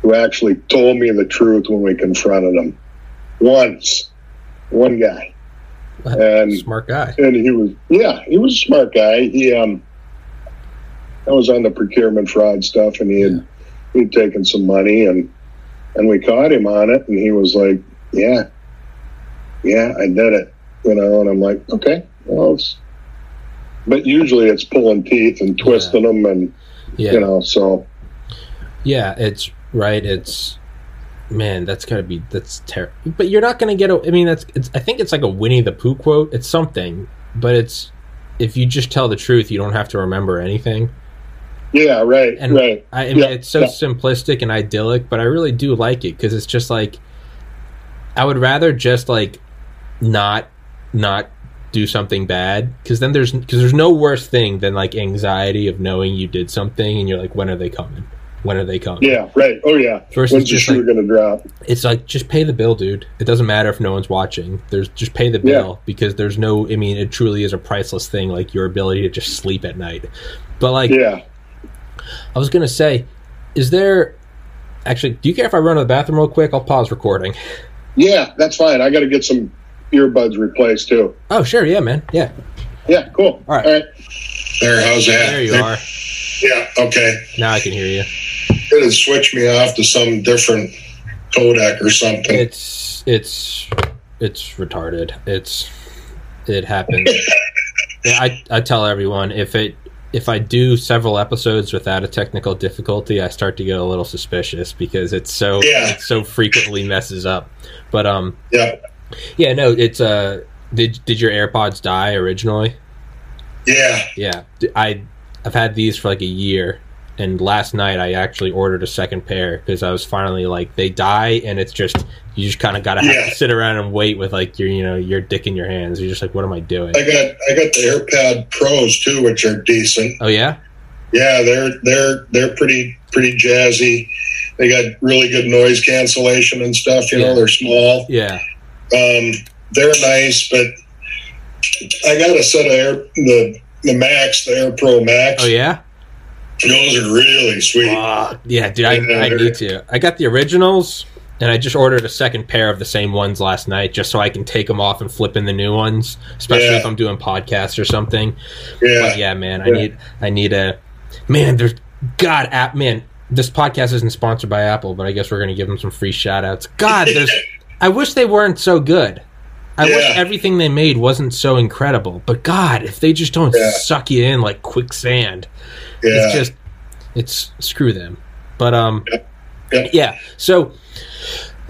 who actually told me the truth when we confronted him once one guy And- Smart guy. and he was yeah he was a smart guy he um i was on the procurement fraud stuff and he had he'd taken some money and and we caught him on it and he was like, Yeah, yeah, I did it. You know, and I'm like, Okay, well it's but usually it's pulling teeth and twisting them and Yeah. you know, so Yeah, it's right. It's man, that's gotta be that's terrible. But you're not gonna get a. I mean, that's. It's, I think it's like a Winnie the Pooh quote. It's something, but it's if you just tell the truth, you don't have to remember anything. yeah, right, And right. I, I mean, Yeah, it's so yeah. simplistic and idyllic, but I really do like it because it's just like I would rather just like not not do something bad because then there's because there's no worse thing than like anxiety of knowing you did something and you're like when are they coming when are they coming Yeah, right. Oh yeah. Versus When's the just shoe like- gonna drop? it's like just pay the bill dude it doesn't matter if no one's watching there's just pay the Yeah. bill because there's no i mean it truly is a priceless thing like your ability to just sleep at night but like Yeah. i was gonna say is there actually do you care if i run to the bathroom real quick i'll pause recording Yeah, that's fine. I gotta get some earbuds replaced too. oh sure yeah man yeah Yeah, cool. All right. All right. There, how's that? there you are Yeah, okay. now i can hear you It'll switch me off to some different codec or something. it's it's it's retarded. It's it happens. I i tell everyone if it if i do several episodes without a technical difficulty i start to get a little suspicious because it's so Yeah. it so frequently messes up. But um yeah, yeah no it's uh did did your airpods die originally? Yeah, yeah. I I've had these for like a year and last night i actually ordered a second pair because i was finally like they die and it's just you just kind of gotta have Yeah. to sit around and wait with like your you know your dick in your hands you're just like what am i doing I got I got the AirPod Pros too, which are decent. oh yeah Yeah, they're they're they're pretty pretty jazzy. They got really good noise cancellation and stuff. You Yeah. know, they're small. yeah Um, they're nice, but I got a set of Air the the Max, the Air Pro Max. oh yeah Those are really sweet. Fuck. yeah dude I, Yeah, I need to i got the originals and i just ordered a second pair of the same ones last night just so i can take them off and flip in the new ones especially Yeah. if i'm doing podcasts or something yeah. But yeah, man, I Yeah. need I need a man. There's God app man. This podcast isn't sponsored by Apple, but I guess we're gonna give them some free shout outs. God, there's. I wish they weren't so good. I wish everything they made wasn't so incredible. But God, if they just don't Yeah. suck you in like quicksand, yeah. It's just it's screw them. But um, Yeah. yeah. So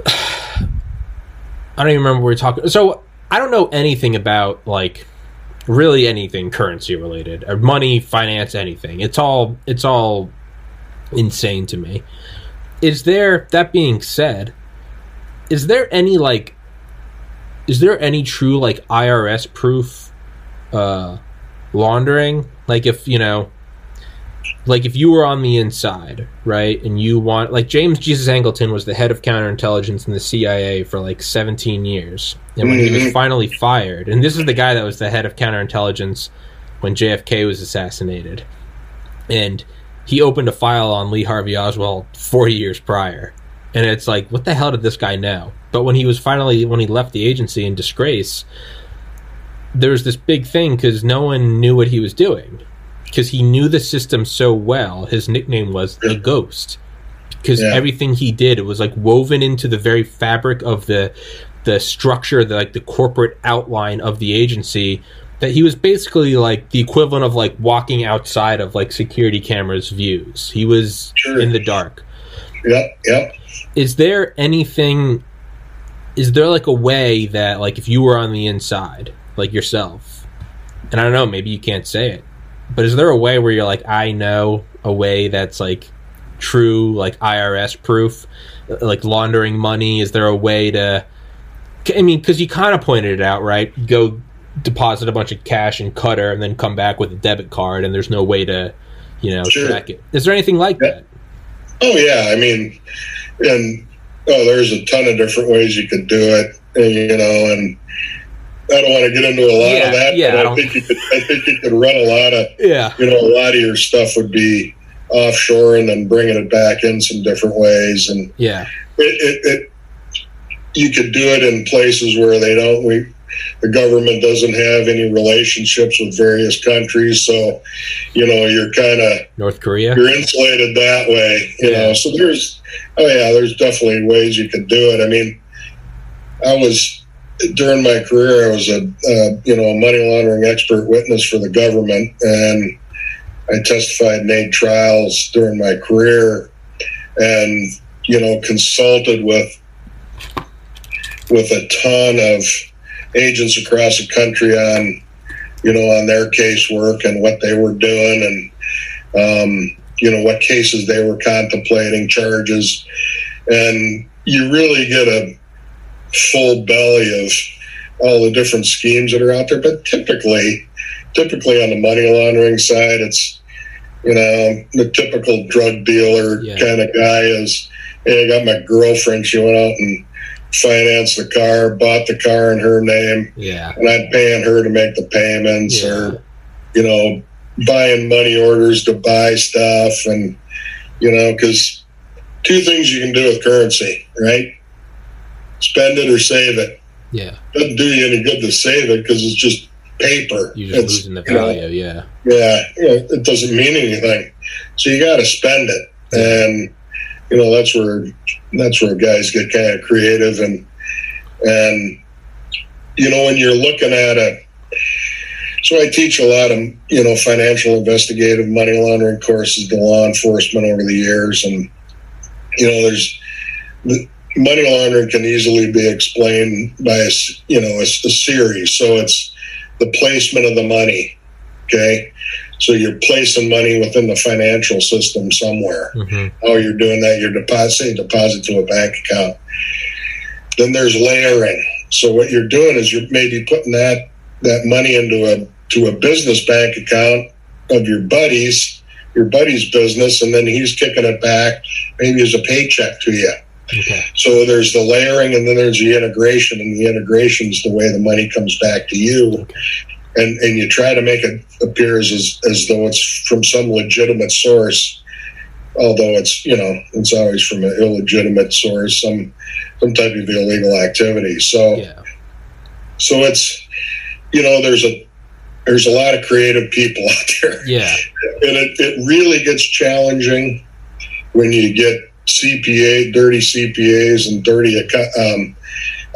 I don't even remember we were talking. So I don't know anything about like really anything currency related or money, finance, anything. It's all it's all insane to me. Is there that being said, is there any like is there any true like IRS proof uh laundering? Like if, you know, like if you were on the inside, right, and you want like James Jesus Angleton was the head of counterintelligence in the CIA for like 17 years, and when he was Mhm. finally fired, and this is the guy that was the head of counterintelligence when JFK was assassinated, and he opened a file on Lee Harvey Oswald 40 years prior, and it's like, what the hell did this guy know? But when he was finally when he left the agency in disgrace, there was this big thing because no one knew what he was doing because he knew the system so well. His nickname was the Ghost because Yeah. everything he did it was like woven into the very fabric of the the structure, the like the corporate outline of the agency. That he was basically like the equivalent of like walking outside of like security cameras views. He was Sure. in the dark Yep, yep. is there anything is there like a way that like if you were on the inside like yourself and i don't know maybe you can't say it but is there a way where you're like i know a way that's like true like irs proof uh, like laundering money? Is there a way to i mean because you kind of pointed it out right? Go deposit a bunch of cash in Qatar and then come back with a debit card and there's no way to you know Sure. track it. Is there anything like Yeah. that? Oh yeah, I mean, and oh, there's a ton of different ways you could do it, and, you know, and I don't want to get into a lot Yeah, of that, yeah, I but I, don't- think you could. I think you could run a lot of, yeah you know, a lot of your stuff would be offshore, and then bringing it back in some different ways, and yeah it, it, it you could do it in places where they don't. We the government doesn't have any relationships with various countries, so you know you're kind of North Korea. You're insulated that way, you yeah. know. So there's, oh yeah, there's definitely ways you could do it. I mean, I was during my career, I was a uh, you know a money laundering expert witness for the government, and I testified in eight trials during my career, and you know consulted with with a ton of agents across the country on you know on their casework and what they were doing and um, you know what cases they were contemplating charges. And you really get a full belly of all the different schemes that are out there but typically typically on the money laundering side it's you know the typical drug dealer yeah. kind of guy is hey, i got my girlfriend she went out and financed the car, bought the car in her name. Yeah. And I'm paying her to make the payments yeah. or, you know, buying money orders to buy stuff. And, you know, because two things you can do with currency, right? Spend it or save it. Yeah. Doesn't do you any good to save it because it's just paper. You're just it's, losing the value, you know, yeah. Yeah. It doesn't mean anything. So you got to spend it. And, you know, that's where that's where guys get kind of creative and and you know when you're looking at a so I teach a lot of you know financial investigative money laundering courses to law enforcement over the years, and you know there's the, money laundering can easily be explained by a you know a, a series. So it's the placement of the money, okay, so you're placing money within the financial system somewhere. Mm-hmm. How you're doing that, you're depositing deposit to a bank account. Then there's layering. So what you're doing is you're maybe putting that that money into a to a business bank account of your buddies, your buddy's business, and then he's kicking it back maybe as a paycheck to you. Okay. So there's the layering, and then there's the integration, and the integration is the way the money comes back to you. Okay and and you try to make it appear as as though it's from some legitimate source, although it's you know it's always from an illegitimate source, some some type of illegal activity. So yeah. so it's you know there's a there's a lot of creative people out there. Yeah, and it it really gets challenging when you get CPA, dirty CPAs, and dirty um,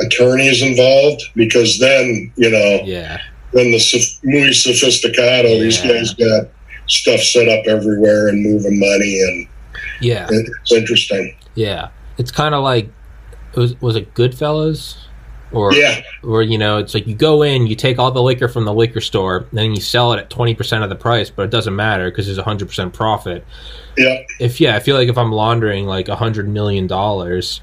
attorneys involved because then you know yeah then the muy sofisticado. Yeah. These guys got stuff set up everywhere and moving money, and yeah, it's interesting. Yeah, it's kind of like was was it Goodfellas? Or, yeah. or you know, it's like you go in, you take all the liquor from the liquor store, then you sell it at twenty percent of the price, but it doesn't matter because there's a hundred percent profit. Yeah. If yeah, I feel like if I'm laundering like a hundred million dollars,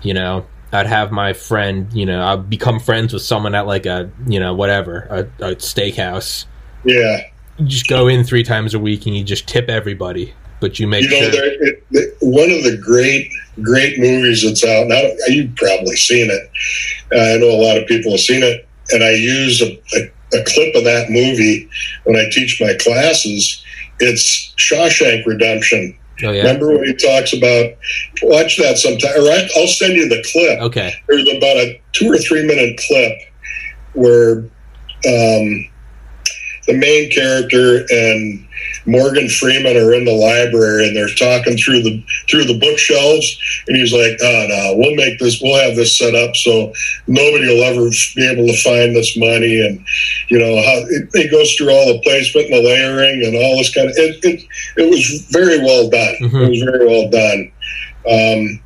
you know, I'd have my friend, you know, I'd become friends with someone at like a, you know, whatever, a, a steakhouse. Yeah. You just go in three times a week and you just tip everybody, but you make you know, sure. It, it, one of the great, great movies that's out now, you've probably seen it. Uh, I know a lot of people have seen it, and I use a, a, a clip of that movie when I teach my classes. It's Shawshank Redemption Oh, yeah. Remember when he talks about watch that sometime? All right, I'll send you the clip. Okay. There's about a two or three minute clip where um, the main character and Morgan Freeman are in the library and they're talking through the through the bookshelves, and he's like, "Oh no, we'll make this, we'll have this set up so nobody will ever be able to find this money." And you know how it, it goes through all the placement and the layering and all this kind of. It it, it was very well done. Mm-hmm. It was very well done, um,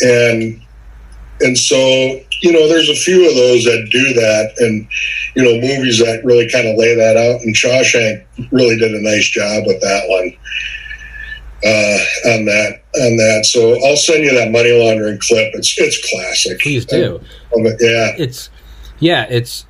and and so you know there's a few of those that do that and you know movies that really kind of lay that out. And shawshank really did a nice job with that one uh, on that on that. So i'll send you that money laundering clip. It's it's classic. Please do. Um, yeah. It's yeah it's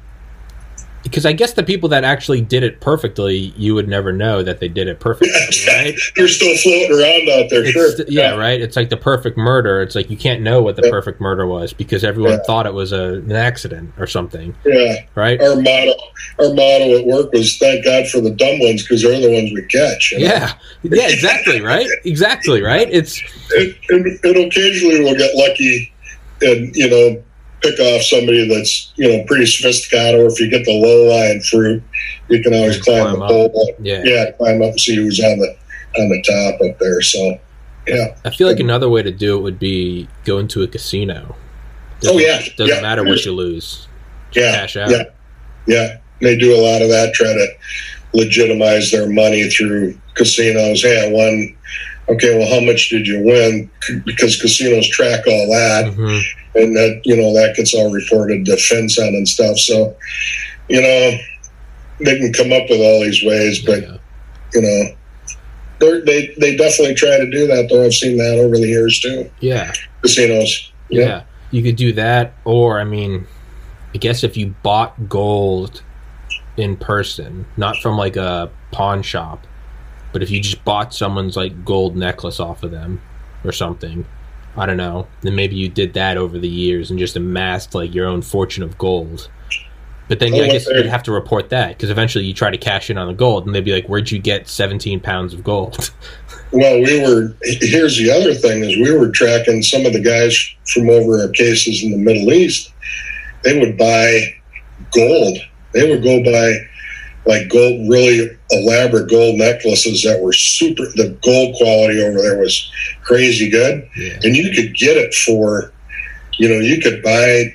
because I guess the people that actually did it perfectly, you would never know that they did it perfectly, right? They're still floating around out there, it's, sure. Yeah, yeah, right. It's like the perfect murder. It's like you can't know what the yeah. perfect murder was because everyone yeah. thought it was a, an accident or something. Yeah, right. Our motto, our motto at work was "Thank God for the dumb ones because they're the ones we catch." You know? Yeah, yeah, exactly, right, exactly, right. It's and, and, and occasionally we'll get lucky, and you know pick off somebody that's you know pretty sophisticated, or if you get the low lying fruit, you can always climb, Climb the up. pole. Yeah. yeah, climb up and see who's on the on the top up there. So yeah, I feel like another way to do it would be go into a casino. Oh, yeah. doesn't Yeah. matter what you lose. yeah, cash out. yeah, yeah. They do a lot of that, try to legitimize their money through casinos. Hey, I won. Okay, well, how much did you win? Because casinos track all that. hmm and that you know that gets all reported to FinCEN and stuff. So, you know, they can come up with all these ways, but Yeah. you know, they're, they they definitely try to do that. Though I've seen that over the years too. yeah, Casinos. yeah, You could do that, or I mean, I guess if you bought gold in person, not from like a pawn shop, but if you just bought someone's like gold necklace off of them or something, I don't know, then maybe you did that over the years and just amassed like your own fortune of gold. But then I guess you'd have to report that because eventually you try to cash in on the gold, and they'd be like, "Where'd you get 17 pounds of gold?" Well, we were. Here's the other thing: is we were tracking some of the guys from over our cases in the Middle East. They would buy gold. They would go buy like gold, really elaborate gold necklaces that were super. The gold quality over there was crazy good, yeah. and you could get it for, you know, you could buy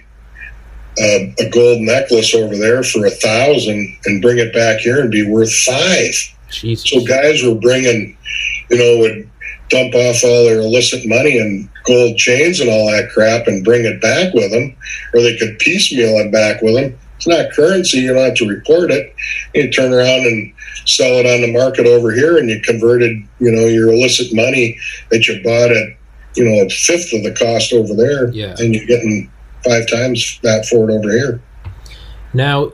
a, a gold necklace over there for a thousand and bring it back here and be worth five. Jesus. So guys were bringing, you know, would dump off all their illicit money and gold chains and all that crap and bring it back with them, or they could piecemeal it back with them. It's not currency; you don't have to report it. You turn around and sell it on the market over here, and you converted, you know, your illicit money that you bought at, you know, a fifth of the cost over there, Yeah. and you're getting five times that for it over here. Now,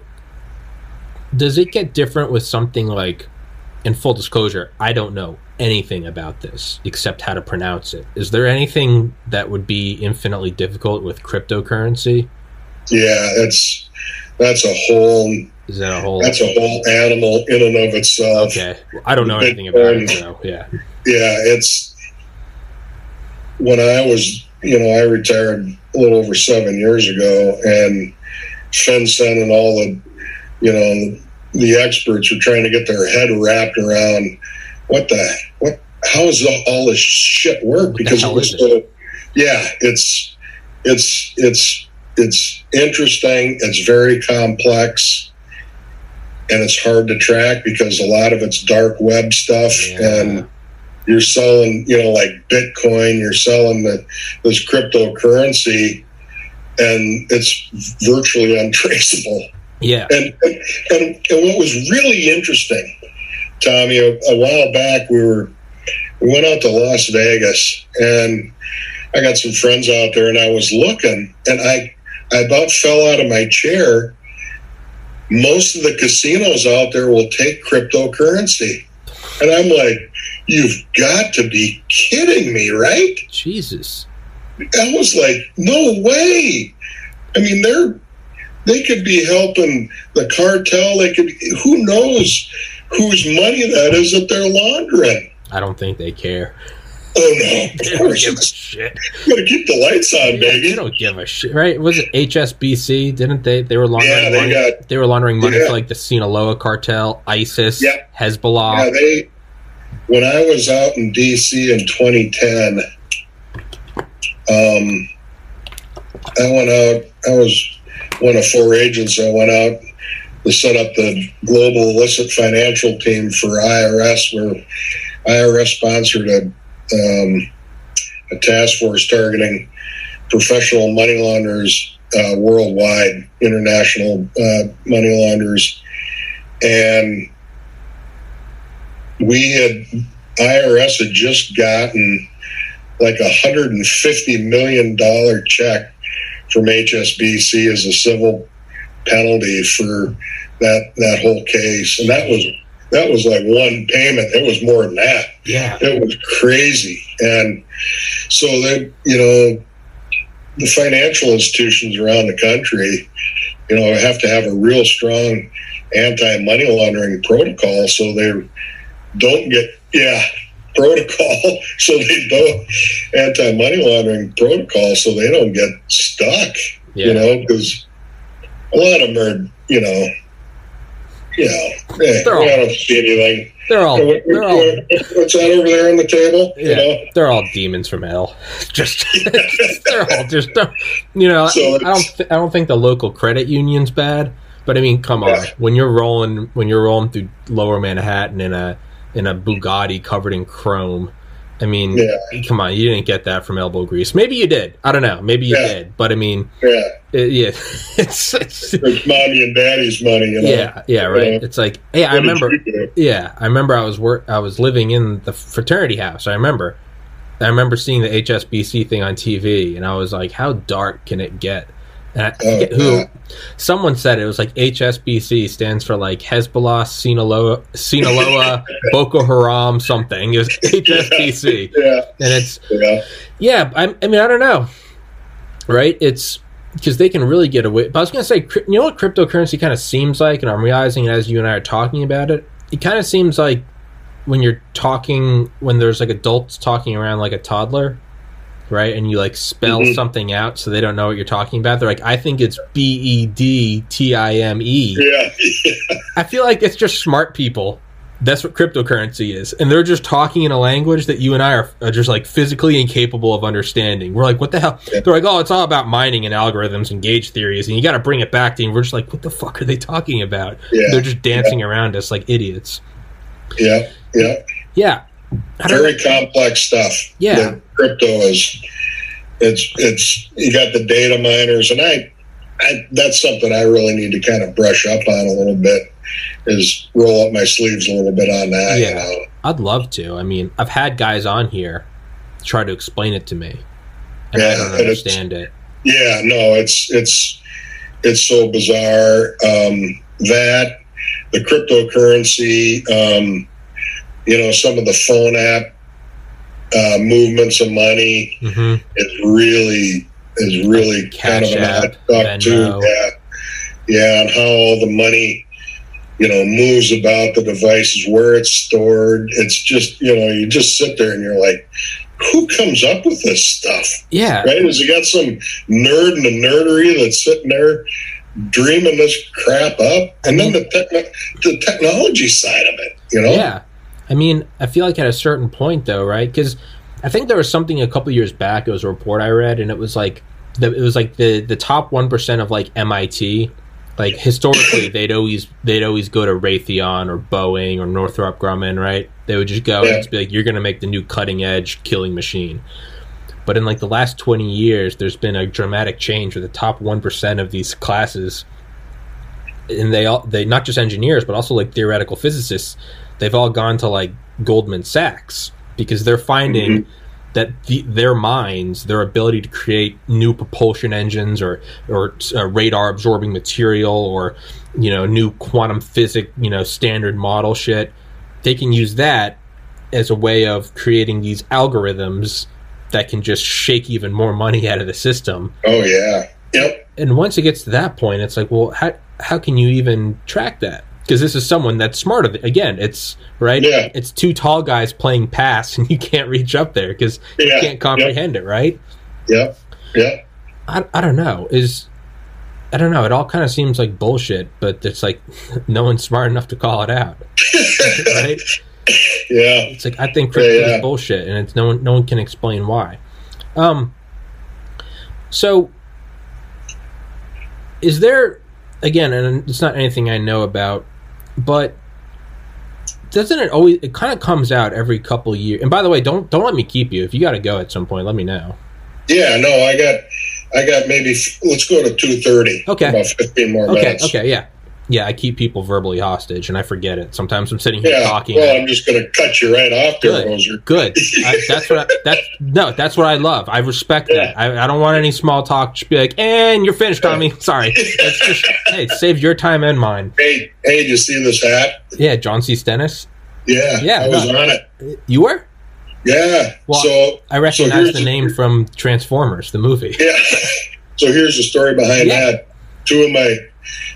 does it get different with something like, in full disclosure, I don't know anything about this except how to pronounce it. Is there anything that would be infinitely difficult with cryptocurrency? Yeah, that's that's a whole Is that a whole? that's a whole animal in and of itself. okay. I don't know anything about it, so yeah. Yeah, it's when I was, you know, I retired a little over seven years ago, and FinCEN and all the, you know, the experts were trying to get their head wrapped around what the what how does all this shit work because it was so yeah it's it's it's it's interesting it's very complex and it's hard to track because a lot of it's dark web stuff Yeah. and you're selling you know like bitcoin you're selling the, this cryptocurrency and it's virtually untraceable Yeah. and, and and what was really interesting, Tommy, a, a while back we were we went out to Las Vegas and I got some friends out there and I was looking and I I about fell out of my chair. Most of the casinos out there will take cryptocurrency. And I'm like, you've got to be kidding me, right? Jesus. I was like, no way. I mean, they're they could be helping the cartel. They could. Who knows whose money that is that they're laundering? I don't think they care. Oh no! They don't give a shit. gotta keep the lights on, They baby. don't give a shit, right? Was it HSBC? Didn't they? They were laundering Yeah, they money. got- they were laundering money Yeah. for like the Sinaloa cartel, ISIS, Yeah. Hezbollah. Yeah, they. When I was out in D.C. in 2010, um, I went out. I was one of four agents. I went out to set up the global illicit financial team for IRS, where IRS sponsored a, um, a task force targeting professional money launderers uh, worldwide, international uh, money launderers, and we had IRS had just gotten like a hundred and fifty million dollar check from HSBC as a civil penalty for that that whole case, and that was that was like one payment. It was more than that. Yeah. It was crazy, and so that you know the financial institutions around the country, you know, have to have a real strong anti-money laundering protocol so they don't get yeah protocol so they don't anti-money laundering protocol so they don't get stuck Yeah. You know, because a lot of them are, you know, you know, eh, They're all- I don't see anything. They're all they're all what's that over there on the table? You yeah, know, they're all demons from hell. Just they're all just you know. So I don't th- I don't think the local credit union's bad, but I mean, come on, when you're rolling when you're rolling through Lower Manhattan in a in a Bugatti covered in chrome. I mean, Yeah. come on, you didn't get that from elbow grease. Maybe you did. I don't know. Maybe you Yeah. did. But I mean, yeah, it, yeah, it's, it's it's mommy and daddy's money. You know? yeah, yeah, right. It's like, hey, I What did remember. Yeah, I remember I was work. I was living in the fraternity house. I remember. I remember seeing the HSBC thing on TV, and I was like, "How dark can it get?" And I Oh, forget who. Someone said it was like HSBC stands for like Hezbollah, Sinaloa, Sinaloa, Boko Haram, something. It was HSBC, Yeah, and it's yeah, yeah. I, I mean, I don't know, right? It's because they can really get away. But I was gonna say, you know what cryptocurrency kind of seems like, and I'm realizing as you and I are talking about it. It kind of seems like when you're talking, when there's like adults talking around like a toddler, right? And you like spell Mhm. something out so they don't know what you're talking about. They're like, I think it's B E D T I M E. yeah, I feel like it's just smart people. That's what cryptocurrency is. And they're just talking in a language that you and I are, are just like physically incapable of understanding. We're like, what the hell? Yeah. They're like, oh, it's all about mining and algorithms and gauge theories. And you got to bring it back to, and we're just like, what the fuck are they talking about? Yeah. They're just dancing around us like idiots. yeah, yeah. Yeah. Very complex stuff. Yeah. crypto is. It's it's you got the data miners, and I, I that's something I really need to kind of brush up on a little bit. Is roll up my sleeves a little bit on that. You Yeah. know? I'd love to. I mean, I've had guys on here try to explain it to me. And I don't understand it. Yeah, no, it's it's it's so bizarre. Um, that the cryptocurrency, um, you know, some of the phone app uh, movements of money hmm is really is really kind of Cash an odd stuff too. Yeah, yeah, and how all the money, you know, moves about the devices, where it's stored. It's just you know, you just sit there and you're like, who comes up with this stuff? Yeah. right? Has he got some nerd in the nerdery that's sitting there dreaming this crap up? And then the, techno- the technology side of it, you know? Yeah. I mean, I feel like at a certain point, though, right? Because I think there was something a couple years back. It was a report I read, and it was like the, it was like the the top one percent of like MIT. Like historically, they'd always they'd always go to Raytheon or Boeing or Northrop Grumman, right? They would just go Yeah. and just be like, "You're going to make the new cutting edge killing machine." But in like the last twenty years, there's been a dramatic change where the top one percent of these classes, and they all they not just engineers but also like theoretical physicists, they've all gone to like Goldman Sachs because they're finding that the, their minds, their ability to create new propulsion engines or or uh, radar absorbing material or you know new quantum physics, you know standard model shit, they can use that as a way of creating these algorithms that can just shake even more money out of the system Oh, yeah. Yep. and once it gets to that point, it's like, well, how how can you even track that? Because this is someone that's smarter. Again, it's right. Yeah. It's two tall guys playing pass, and you can't reach up there because you can't comprehend it. Right? Yeah. Yeah. I, I don't know. Is I don't know. It all kind of seems like bullshit, but it's like no one's smart enough to call it out. right? Yeah. It's like I think crypto Yeah, yeah. is bullshit, and it's no one no one can explain why. Um. So, is there again, and it's not anything I know about, but doesn't it always? It kind of comes out every couple years. And by the way, don't don't let me keep you. If you got to go at some point, let me know. Yeah. No, I got, I got maybe, let's go to 2.30. Okay. About 15 more Okay. minutes. Okay. Yeah. Yeah. I keep people verbally hostage, and I forget it. Sometimes I'm sitting here Yeah. talking. Well, I'm just going to cut you right off there, Good. Good. I, that's what. I, that's no. That's what I love. I respect that. I, I don't want any small talk. Just be like, and you're finished Tommy. me. Sorry. Just hey, save your time and mine. Hey, hey, did you see this hat? Yeah, John C. Stennis. Yeah. Yeah, I was no. on it. You were. Yeah. Well, so I recognize here's the the- name from Transformers, the movie. Yeah. So here's the story behind Yeah. that. Two of my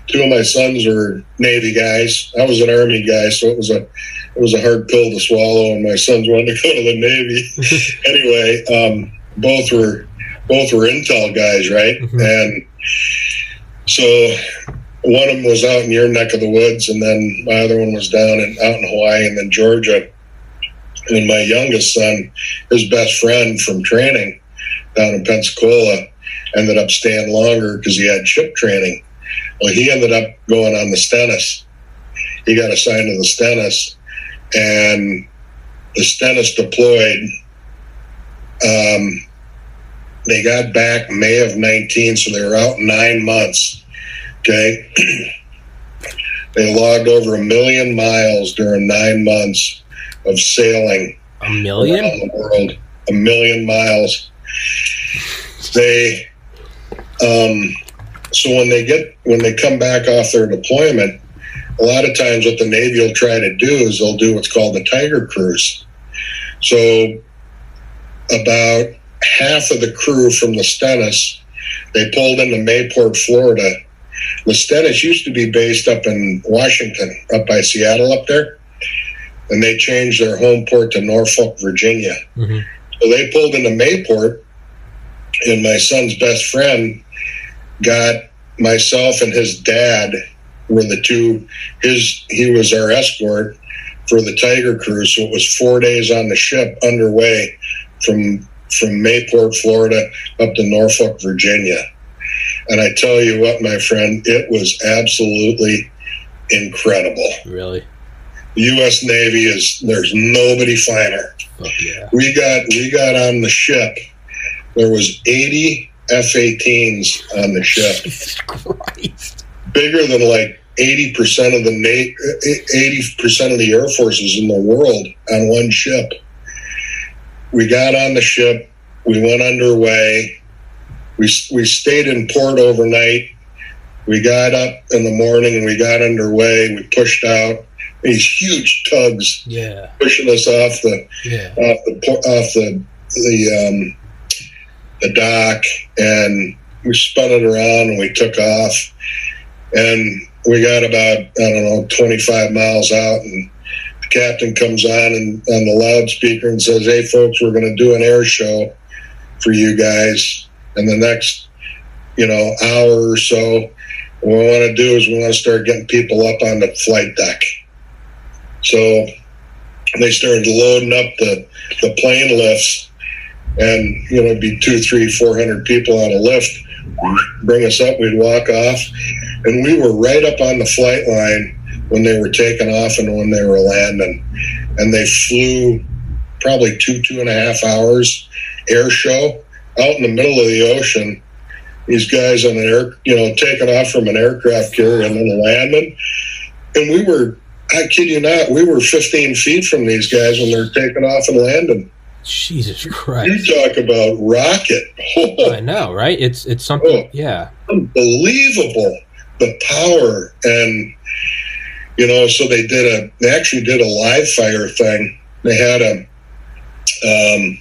two of my sons were Navy guys. I was an Army guy, so it was a it was a hard pill to swallow, and my sons wanted to go to the Navy. anyway, um, both were both were Intel guys, right? Mhm. And so one of them was out in your neck of the woods, and then my other one was down in out in Hawaii, and then Georgia. And my youngest son, his best friend from training down in Pensacola, ended up staying longer because he had ship training. Well, he ended up going on the Stennis. He got assigned to the Stennis, and the Stennis deployed. Um, they got back May of 19, so they were out nine months. Okay. they logged over a million miles during nine months of sailing A million? around the world. A million miles. They, um, so when they get when they come back off their deployment, a lot of times what the Navy will try to do is they'll do what's called the Tiger Cruise. So about half of the crew from the Stennis, they pulled into Mayport, Florida. The Stennis used to be based up in Washington, up by Seattle, up there, and they changed their home port to Norfolk, Virginia. Mhm. So they pulled into Mayport, and my son's best friend got myself and his dad were the two. His he was our escort for the Tiger cruise, so it was four days on the ship underway from from Mayport, Florida, up to Norfolk, Virginia. And I tell you what, my friend, it was absolutely incredible. Really? The U.S. Navy is there's nobody finer. Fuck yeah. We got we got on the ship. There was 80 F-18s on the ship, Jesus Christ. bigger than like 80 percent of the 80 percent of the air forces in the world on one ship. We got on the ship. We went underway. We we stayed in port overnight. We got up in the morning and we got underway. We pushed out these huge tugs Yeah. pushing us off the Yeah. off the off the the um, the dock, and we spun it around and we took off, and we got about I don't know twenty five miles out, and the captain comes on and on the loudspeaker and says, "Hey folks, we're going to do an air show for you guys, and the next you know hour or so." What we want to do is we want to start getting people up on the flight deck. So they started loading up the, the plane lifts and you know be two three four hundred people on a lift bring us up we'd walk off. And we were right up on the flight line when they were taking off and when they were landing. And they flew probably two two and a half hours air show out in the middle of the ocean. These guys on an air you know taking off from an aircraft carrier and then landing. And we were I kid you not, we were 15 feet from these guys when they're taking off and landing. Jesus Christ! You talk about rocket. I know, right? It's it's something. Oh. Yeah. Unbelievable. The power. And, you know, so they did a, they actually did a live fire thing. They had a, um,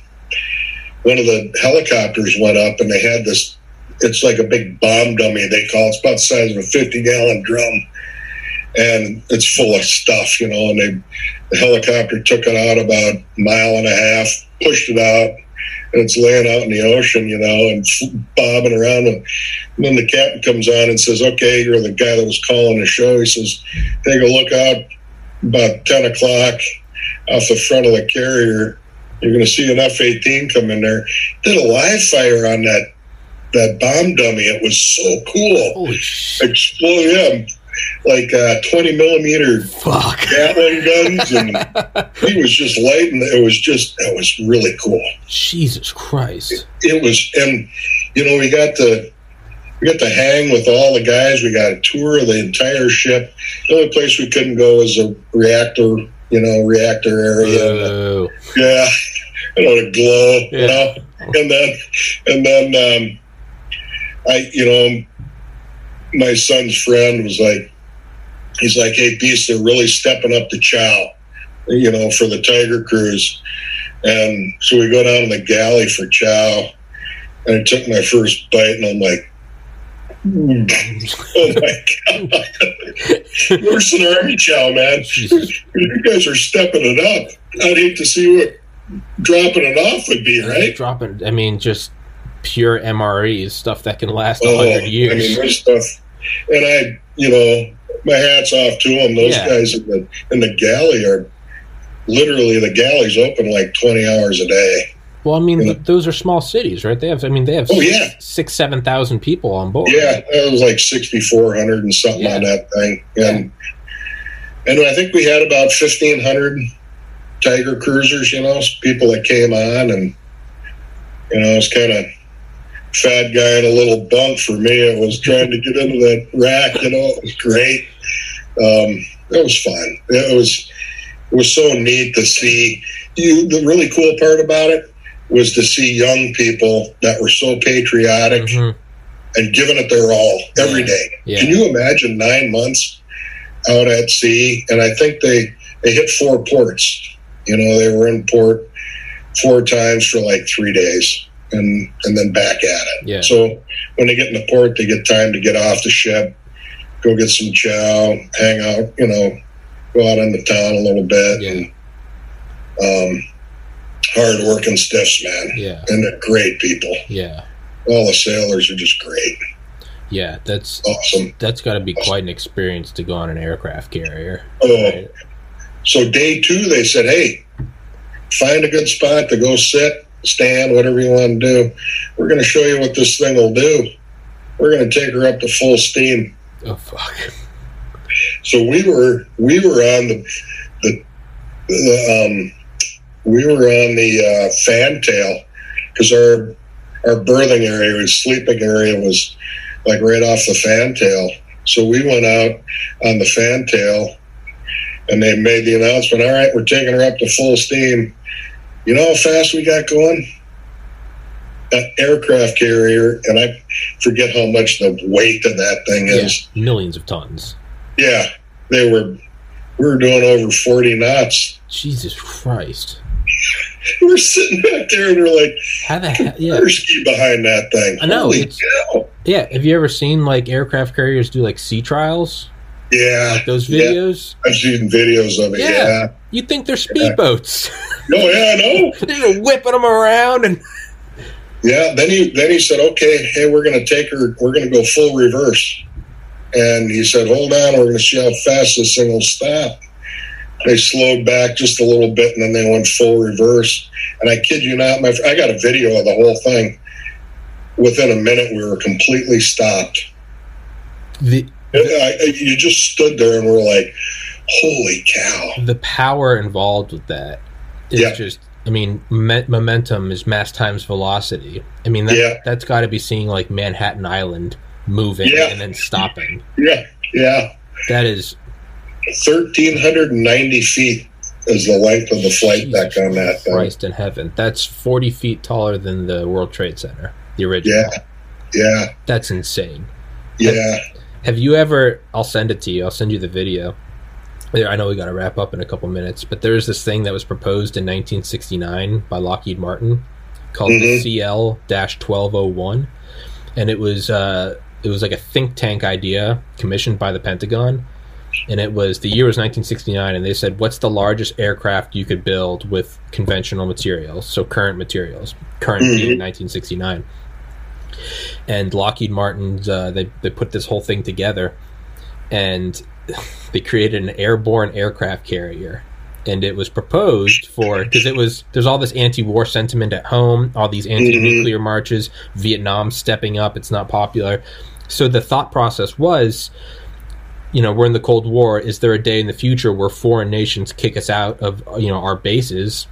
one of the helicopters went up and they had this, it's like a big bomb dummy, they call it. It's about the size of a 50 gallon drum. And it's full of stuff, you know, and they, the helicopter took it out about a mile and a half, pushed it out, and it's laying out in the ocean, you know, and bobbing around. And, then the captain comes on and says, "Okay, you're the guy that was calling the show." He says, "Take a look out about ten o'clock off the front of the carrier. You're going to see an F-18 come in there." Did a live fire on that that bomb dummy. It was so cool. Explode, yeah, like uh, 20 millimeter Fuck. Gatling guns, and he was just lighting. It was just, it was really cool. Jesus Christ. It was, and you know, we got to we got to hang with all the guys. We got a tour of the entire ship. The only place we couldn't go was a reactor, you know, reactor area. Oh. Yeah, you know, the glow, you Yeah. know, and then and then um, I, you know, my son's friend was like, he's like, hey, Beast, they're really stepping up the chow, you know, for the Tiger Cruise, and so we go down to the galley for chow, and I took my first bite, and I'm like. Oh my god! Worse than army chow, man. You guys are stepping it up. I'd hate to see what dropping it off would be, right? Dropping. I mean, just pure MREs, stuff that can last a Oh, hundred I years. mean, there's stuff, and I, you know, my hats off to them. Those Yeah. guys in the in the galley are literally the galley's open like twenty hours a day. well, I mean, Yeah. th- those are small cities, right? They have, I mean, they have Oh, yeah. six, seven thousand people on board. Yeah, it was like sixty four hundred and something Yeah. on that thing, and and I think we had about fifteen hundred Tiger cruisers. You know, people that came on, and you know, it's kind of fat guy in a little bunk for me. It was trying to get into that rack. You know, it was great. Um, it was fun. It was it was so neat to see. You, the really cool part about it was to see young people that were so patriotic Mhm. and giving it their all every day. Yeah. Can you imagine nine months out at sea? And I think they they hit four ports. You know, they were in port four times for like three days, and and then back at it. Yeah. So when they get in the port, they get time to get off the ship, go get some chow, hang out. You know, go out in the town a little bit. Yeah. And, um, hard working stiffs, man, Yeah. and they're great people. Yeah. All the sailors are just great, Yeah. That's awesome. that's got to be quite an experience to go on an aircraft carrier. Oh, Right? so day two, they said, "Hey, find a good spot to go sit, stand, whatever you want to do. We're going to show you what this thing will do. We're going to take her up to full steam." Oh fuck. So we were we were on the the, the um we were on the uh, fantail because our our berthing area, our sleeping area was like right off the fantail. So we went out on the fantail and they made the announcement, all right, we're taking her up to full steam. You know how fast we got going? That aircraft carrier, and I forget how much the weight of that thing Yeah. is. Millions of tons. Yeah, they were. We were doing over forty knots. Jesus Christ. We were sitting back there and we're like, How the hell? Yeah. ski behind that thing. I know, Holy it's- cow. Yeah. Have you ever seen like aircraft carriers do like sea trials? Yeah, Like those Yeah. videos? I've seen videos of it. Yeah. Yeah. You think they're speedboats? No, oh, yeah, no. they're whipping them around and Yeah. Then he then he said, okay, hey, we're going to take her. We're going to go full reverse. And he said, hold on, we're going to see how fast this thing will stop. They slowed back just a little bit, and then they went full reverse. And I kid you not, my I got a video of the whole thing. Within a minute, we were completely stopped. the I, I- you just stood there and were like, "Holy cow!" the power involved with that is Yeah. just I mean, me- momentum is mass times velocity. I mean, that, Yeah. that's got to be seeing like Manhattan Island moving Yeah. and then stopping. Yeah, yeah. That is Thirteen hundred and ninety feet is the length of the flight deck on that thing. Christ in heaven. That's 40 feet taller than the World Trade Center, the original. Yeah, yeah, That's insane. yeah. Have you ever? I'll send it to you. I'll send you the video. I know we got to wrap up in a couple minutes, but there's this thing that was proposed in 1969 by Lockheed Martin called Mhm. the CL-1201, and it was uh, it was like a think tank idea commissioned by the Pentagon, and it was the year was 1969, and they said, "What's the largest aircraft you could build with conventional materials, so current materials, current Mhm. 1969." And Lockheed Martin's uh, they they put this whole thing together, and they created an airborne aircraft carrier. And it was proposed for because it was there's all this anti-war sentiment at home all these anti-nuclear marches vietnam stepping up it's not popular. So the thought process was you know we're in the cold war is there a day in the future where foreign nations kick us out of you know our bases?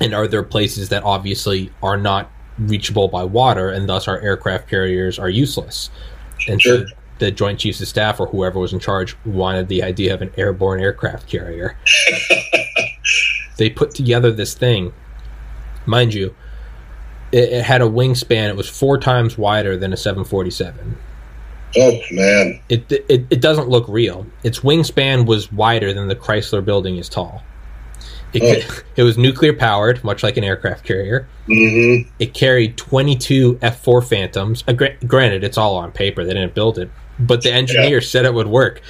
And are there places that obviously are not reachable by water and thus our aircraft carriers are useless. And so the joint chiefs of staff or whoever was in charge wanted the idea of an airborne aircraft carrier they put together this thing. Mind you it, it had a wingspan it was four times wider than a 747 Oh man, it, it it doesn't look real. Its wingspan was wider than the Chrysler building is tall. It, could, it was nuclear powered, much like an aircraft carrier. hmm It carried 22 F4 Phantoms. Uh, gra- granted, it's all on paper; they didn't build it, but the engineer said it would work.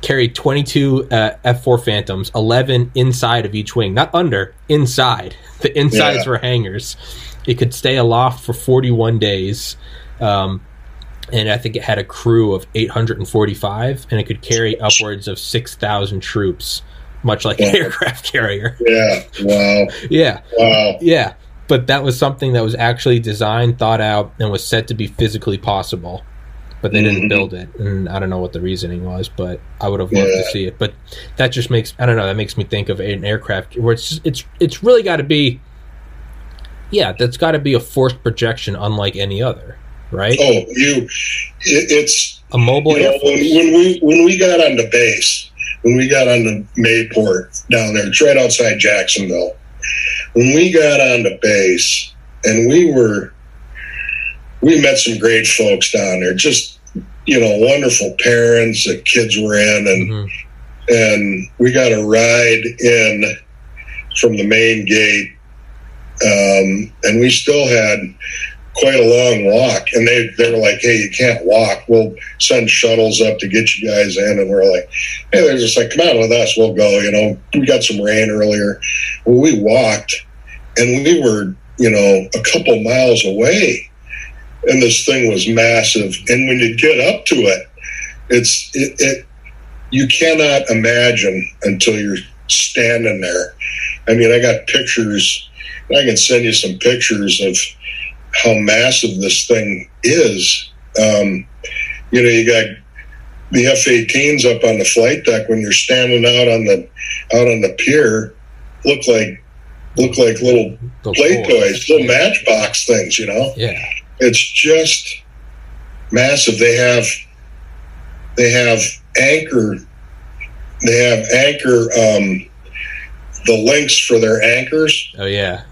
carried 22 uh, F4 Phantoms, 11 inside of each wing, not under, inside. The insides Yeah. were hangars. It could stay aloft for 41 days. Um, and I think it had a crew of 845, and it could carry upwards of 6,000 troops, much like an aircraft carrier. Yeah. Wow. Yeah, Wow. yeah. But that was something that was actually designed, thought out, and was said to be physically possible. But they didn't Mhm. build it, and I don't know what the reasoning was. But I would have loved Yeah. to see it. But that just makes I don't know. That makes me think of an aircraft where it's just, it's it's really got to be. Yeah, that's got to be a forced projection, unlike any other, right? Oh, you. It, it's A mobile you know, when, when we when we got on the base, when we got on the Mayport down there, it's right outside Jacksonville. When we got on the base, and we were, we met some great folks down there. Just you know, wonderful parents that kids were in, and Mhm. and we got a ride in from the main gate, um, and we still had quite a long walk. And they they were like, "Hey, you can't walk. We'll send shuttles up to get you guys in." And we're like, "Hey," they're just like, "Come on with us. We'll go." You know, we got some rain earlier. Well, we walked, and we were you know a couple miles away. And this thing was massive. And when you get up to it, it's it, it you cannot imagine until you're standing there. I mean, I got pictures. I can send you some pictures of how massive this thing is. Um, you know, you got the F-18s up on the flight deck when you're standing out on the out on the pier. Look like look like little The play toys, little matchbox things. You know Yeah, it's just massive. They have they have anchor they have anchor um, the links for their anchors oh yeah.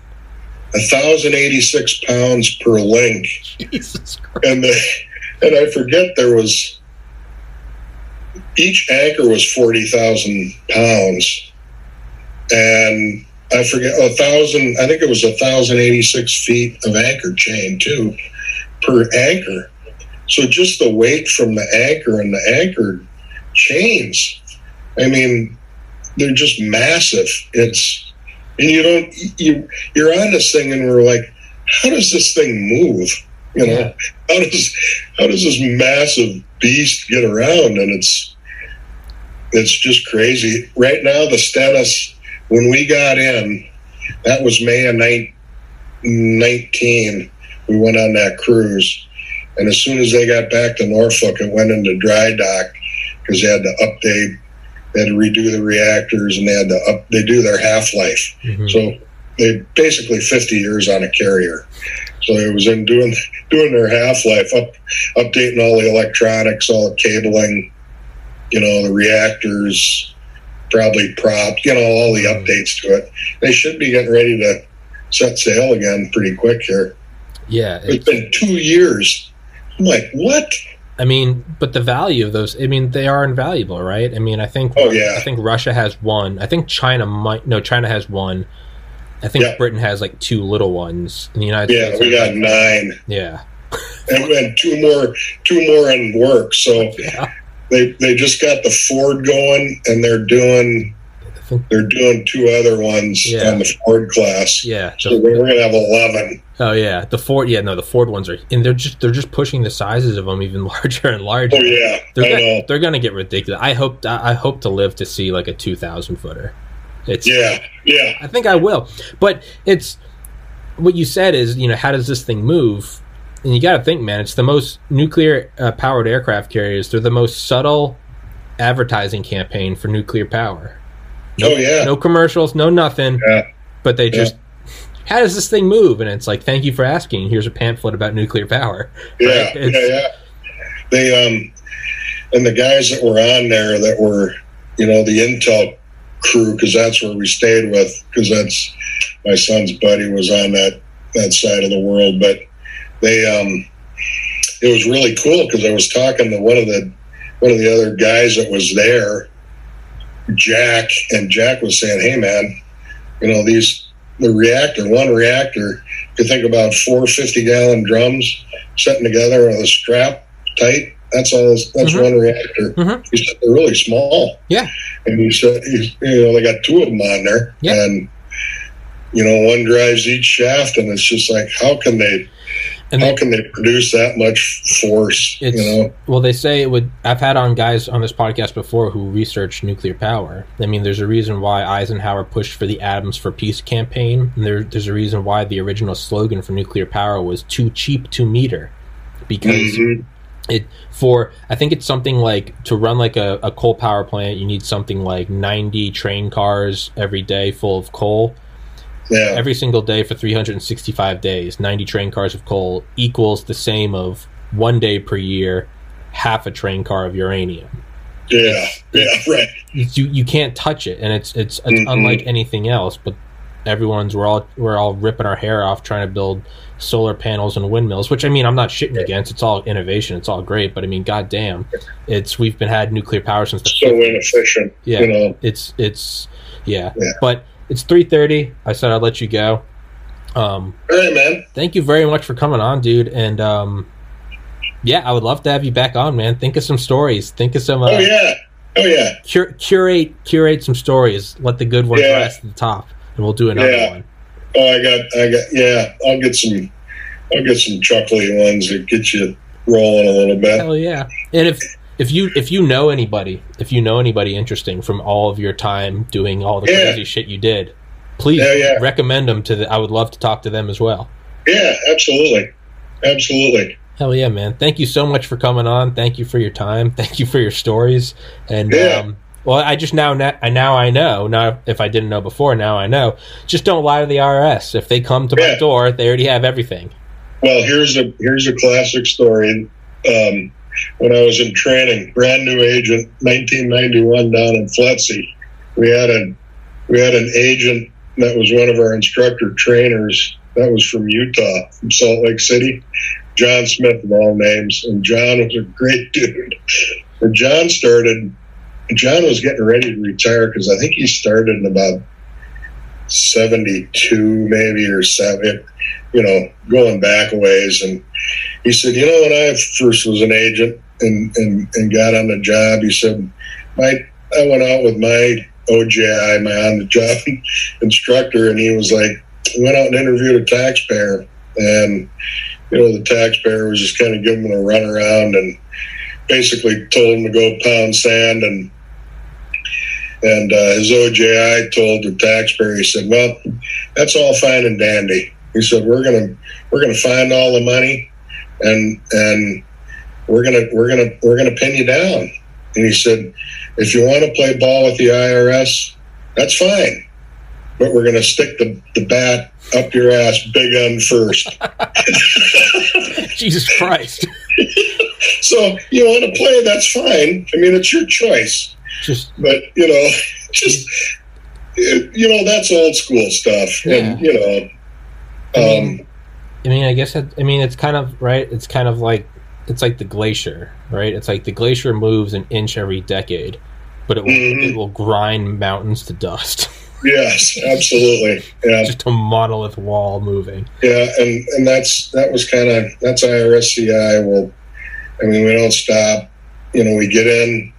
A thousand eighty six pounds per link Jesus Christ. and the, and I forget there was each anchor was forty thousand pounds and I forget a thousand I think it was a thousand eighty six feet of anchor chain too per anchor. So just the weight from the anchor and the anchor chains, I mean, they're just massive. It's and you don't you you're on this thing and we're like, how does this thing move? You know, Yeah. how does how does this massive beast get around? And it's it's just crazy. Right now, the status when we got in, that was May of 19. We went on that cruise. And as soon as they got back to Norfolk, it went into dry dock because they had to update, they had to redo the reactors and they had to up, they do their half life. Mhm. So they basically 50 years on a carrier. So it was in doing doing their half life, up updating all the electronics, all the cabling, you know, the reactors, probably props, you know, all the updates to it. They should be getting ready to set sail again pretty quick here. Yeah, It's been two years. I'm like, what? I mean, but the value of those, I mean, they are invaluable, right? I mean, I think Oh, yeah. I think Russia has one. I think China might no, China has one. I think Yeah. Britain has like two little ones. In the United Yeah, States, Yeah, we got nine, yeah, and, and two more, two more in work. So yeah. they they just got the Ford going, and they're doing they're doing two other ones Yeah. on the Ford class. yeah. So we're gonna have eleven. oh yeah, the Ford. Yeah, no, the Ford ones are, and they're just they're just pushing the sizes of them even larger and larger. Oh yeah, They're I gonna, know. they're gonna get ridiculous. I hope I hope to live to see like a two thousand footer. It's Yeah, yeah, I think I will. But it's what you said is, you know, how does this thing move? And you got to think, man, it's the most nuclear uh, powered aircraft carriers. They're the most subtle advertising campaign for nuclear power. No, Oh, yeah. no commercials, no nothing. Yeah. But they just, how does this thing move? And it's like, thank you for asking. Here's a pamphlet about nuclear power. yeah, Right? yeah, yeah. They um, and the guys that were on there that were, you know, the Intel crew because that's where we stayed with because that's my son's buddy was on that that side of the world. But they um, it was really cool because I was talking to one of the one of the other guys that was there, Jack, and Jack was saying, "Hey, man, you know these the reactor, one reactor, you think about four 50 gallon drums sitting together with a strap tight. That's all. That's Mhm. one reactor. Mhm. He said they're really small. Yeah. And he said, he's, you know, they got two of them on there, Yeah. and you know, one drives each shaft, and it's just like, how can they? And how they- can they produce that much force? You know, well, they say it would. I've had on guys on this podcast before who research nuclear power. I mean, there's a reason why Eisenhower pushed for the Atoms for Peace campaign. And there, there's a reason why the original slogan for nuclear power was "too cheap to meter," because Mhm. it for I think it's something like to run like a, a coal power plant. You need something like 90 train cars every day full of coal yeah, every single day for 365 days 90 train cars of coal equals the same of one day per year half a train car of uranium yeah, yeah, right. You you can't touch it and it's it's, it's Mhm. unlike anything else but everyone's we're all we're all ripping our hair off trying to build solar panels and windmills which i mean i'm not shitting against it's all innovation it's all great but i mean goddamn it's we've been had nuclear power since the So inefficient. yeah You know, it's it's yeah. Yeah. but it's 3.30 i said i'd let you go um all right, man. thank you very much for coming on dude and um yeah i would love to have you back on man think of some stories think of some uh, Oh yeah, oh yeah. cur- curate curate some stories let the good ones Yeah. rise to the top and we'll do another Yeah. one Oh, I got, I got. Yeah, I'll get some. I'll get some chuckly ones that get you rolling a little bit. hell yeah and if if you if you know anybody if you know anybody interesting from all of your time doing all the Yeah. crazy shit you did please Yeah, yeah. recommend them to the i would love to talk to them as well Yeah, absolutely, absolutely. Hell yeah, man! Thank you so much for coming on. Thank you for your time. Thank you for your stories. And Yeah. um, well, I just now now I know. Now, if I didn't know before, now I know. Just don't lie to the IRS. If they come to my door, they already have everything. Well, here's a here's a classic story. Um, when I was in training, brand new agent, 1991, down in FLETC, we had a we had an agent that was one of our instructor trainers. That was from Utah, from Salt Lake City. John Smith of all names, and John was a great dude. And John started. John was getting ready to retire because I think he started in about 72 maybe or seven you know going back a ways. And he said you know when i first was an agent and and, and got on the job he said my i went out with my OJI my on the job instructor and he was like went out and interviewed a taxpayer. And you know the taxpayer was just kind of giving him a run around and basically told him to go pound sand and and uh, his OJI told the taxpayer, he said, "Well, that's all fine and dandy." He said, "We're gonna we're gonna find all the money, and and we're gonna we're gonna we're gonna pin you down." And he said, "If you want to play ball with the IRS, that's fine, but we're gonna stick the the bat up your ass, big un first. Jesus Christ! so you want to play, that's fine. I mean, it's your choice." Just but you know, just you know, that's old school stuff, and you know, I mean, um, I mean, I guess that, I mean it's kind of right. It's kind of like it's like the glacier, right? It's like the glacier moves an inch every decade, but it will, Mhm. it will grind mountains to dust. yes, absolutely, yeah, Just a monolith wall moving. yeah, and and that's that was kind of that's IRSCI. Well, I mean, we don't stop. You know, we get in,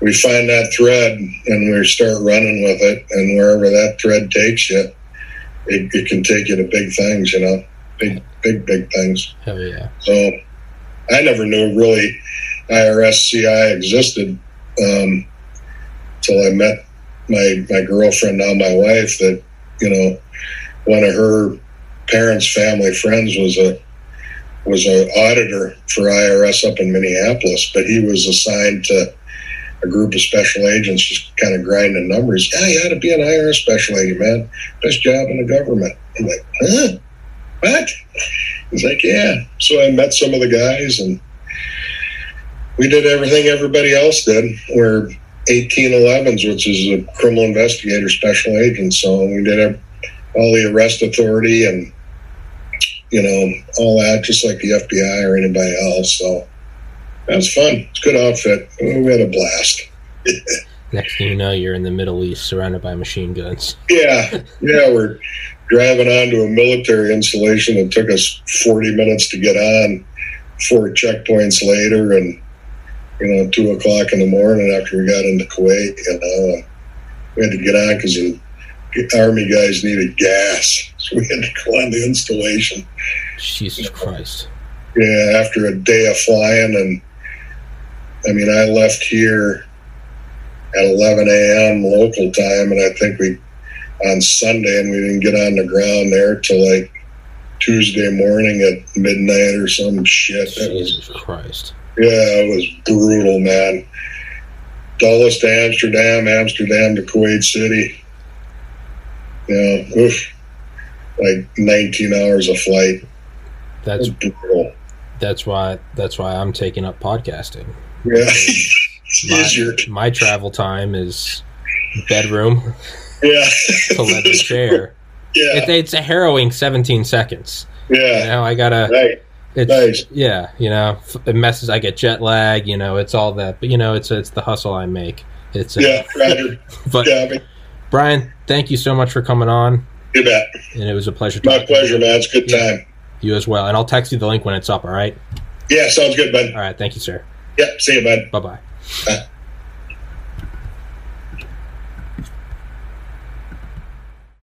we find that thread, and we start running with it, and wherever that thread takes you, it, it can take you to big things. You know, big, big, big things. Hell yeah! So I never knew really IRSCI existed um, until I met my my girlfriend, now my wife. That you know, one of her parents' family friends was a was an auditor for IRS up in Minneapolis, but he was assigned to a group of special agents, just kind of grinding numbers. Yeah, you ought to be an IRS special agent, man. Best job in the government. I'm like, huh? What? He's like, yeah. So I met some of the guys and we did everything everybody else did. We're 1811s, which is a criminal investigator special agent. So we did all the arrest authority and, you know, all that, just like the FBI or anybody else. So that was fun. It's a good outfit. We had a blast. Next thing you know, you're in the Middle East, surrounded by machine guns. Yeah, yeah, we're driving onto a military installation. It took us 40 minutes to get on, four checkpoints later, and you know, two o'clock in the morning after we got into Kuwait. You know, we had to get on because the army guys needed gas, so we had to go on the installation. Jesus Christ. Yeah, after a day of flying, and I mean, I left here at 11 a.m. local time, and I think we on Sunday, and we didn't get on the ground there till like Tuesday morning at midnight or some shit. That was Jesus Christ. yeah, it was brutal, man. Dulles to Amsterdam, Amsterdam to Kuwait City. Yeah, oof, like 19 hours of flight. That's brutal. that's why that's why I'm taking up podcasting. Yeah, My, easier. my travel time is bedroom Yeah, to leather chair. yeah, It, it's a harrowing 17 seconds. You yeah. know, I gotta. Right. It's, Nice. Yeah, you know, it messes. I get jet lag. You know, it's all that. But you know, it's it's the hustle I make. It's uh, Yeah, Roger. But Yeah, I mean, Brian, thank you so much for coming on, you bet. and it was a pleasure. My pleasure, you. man. It's a good time. You as well, and I'll text you the link when it's up. All right. Yeah, sounds good, bud. All right. Thank you, sir. Yeah, see you, bud. Bye bye. Bye.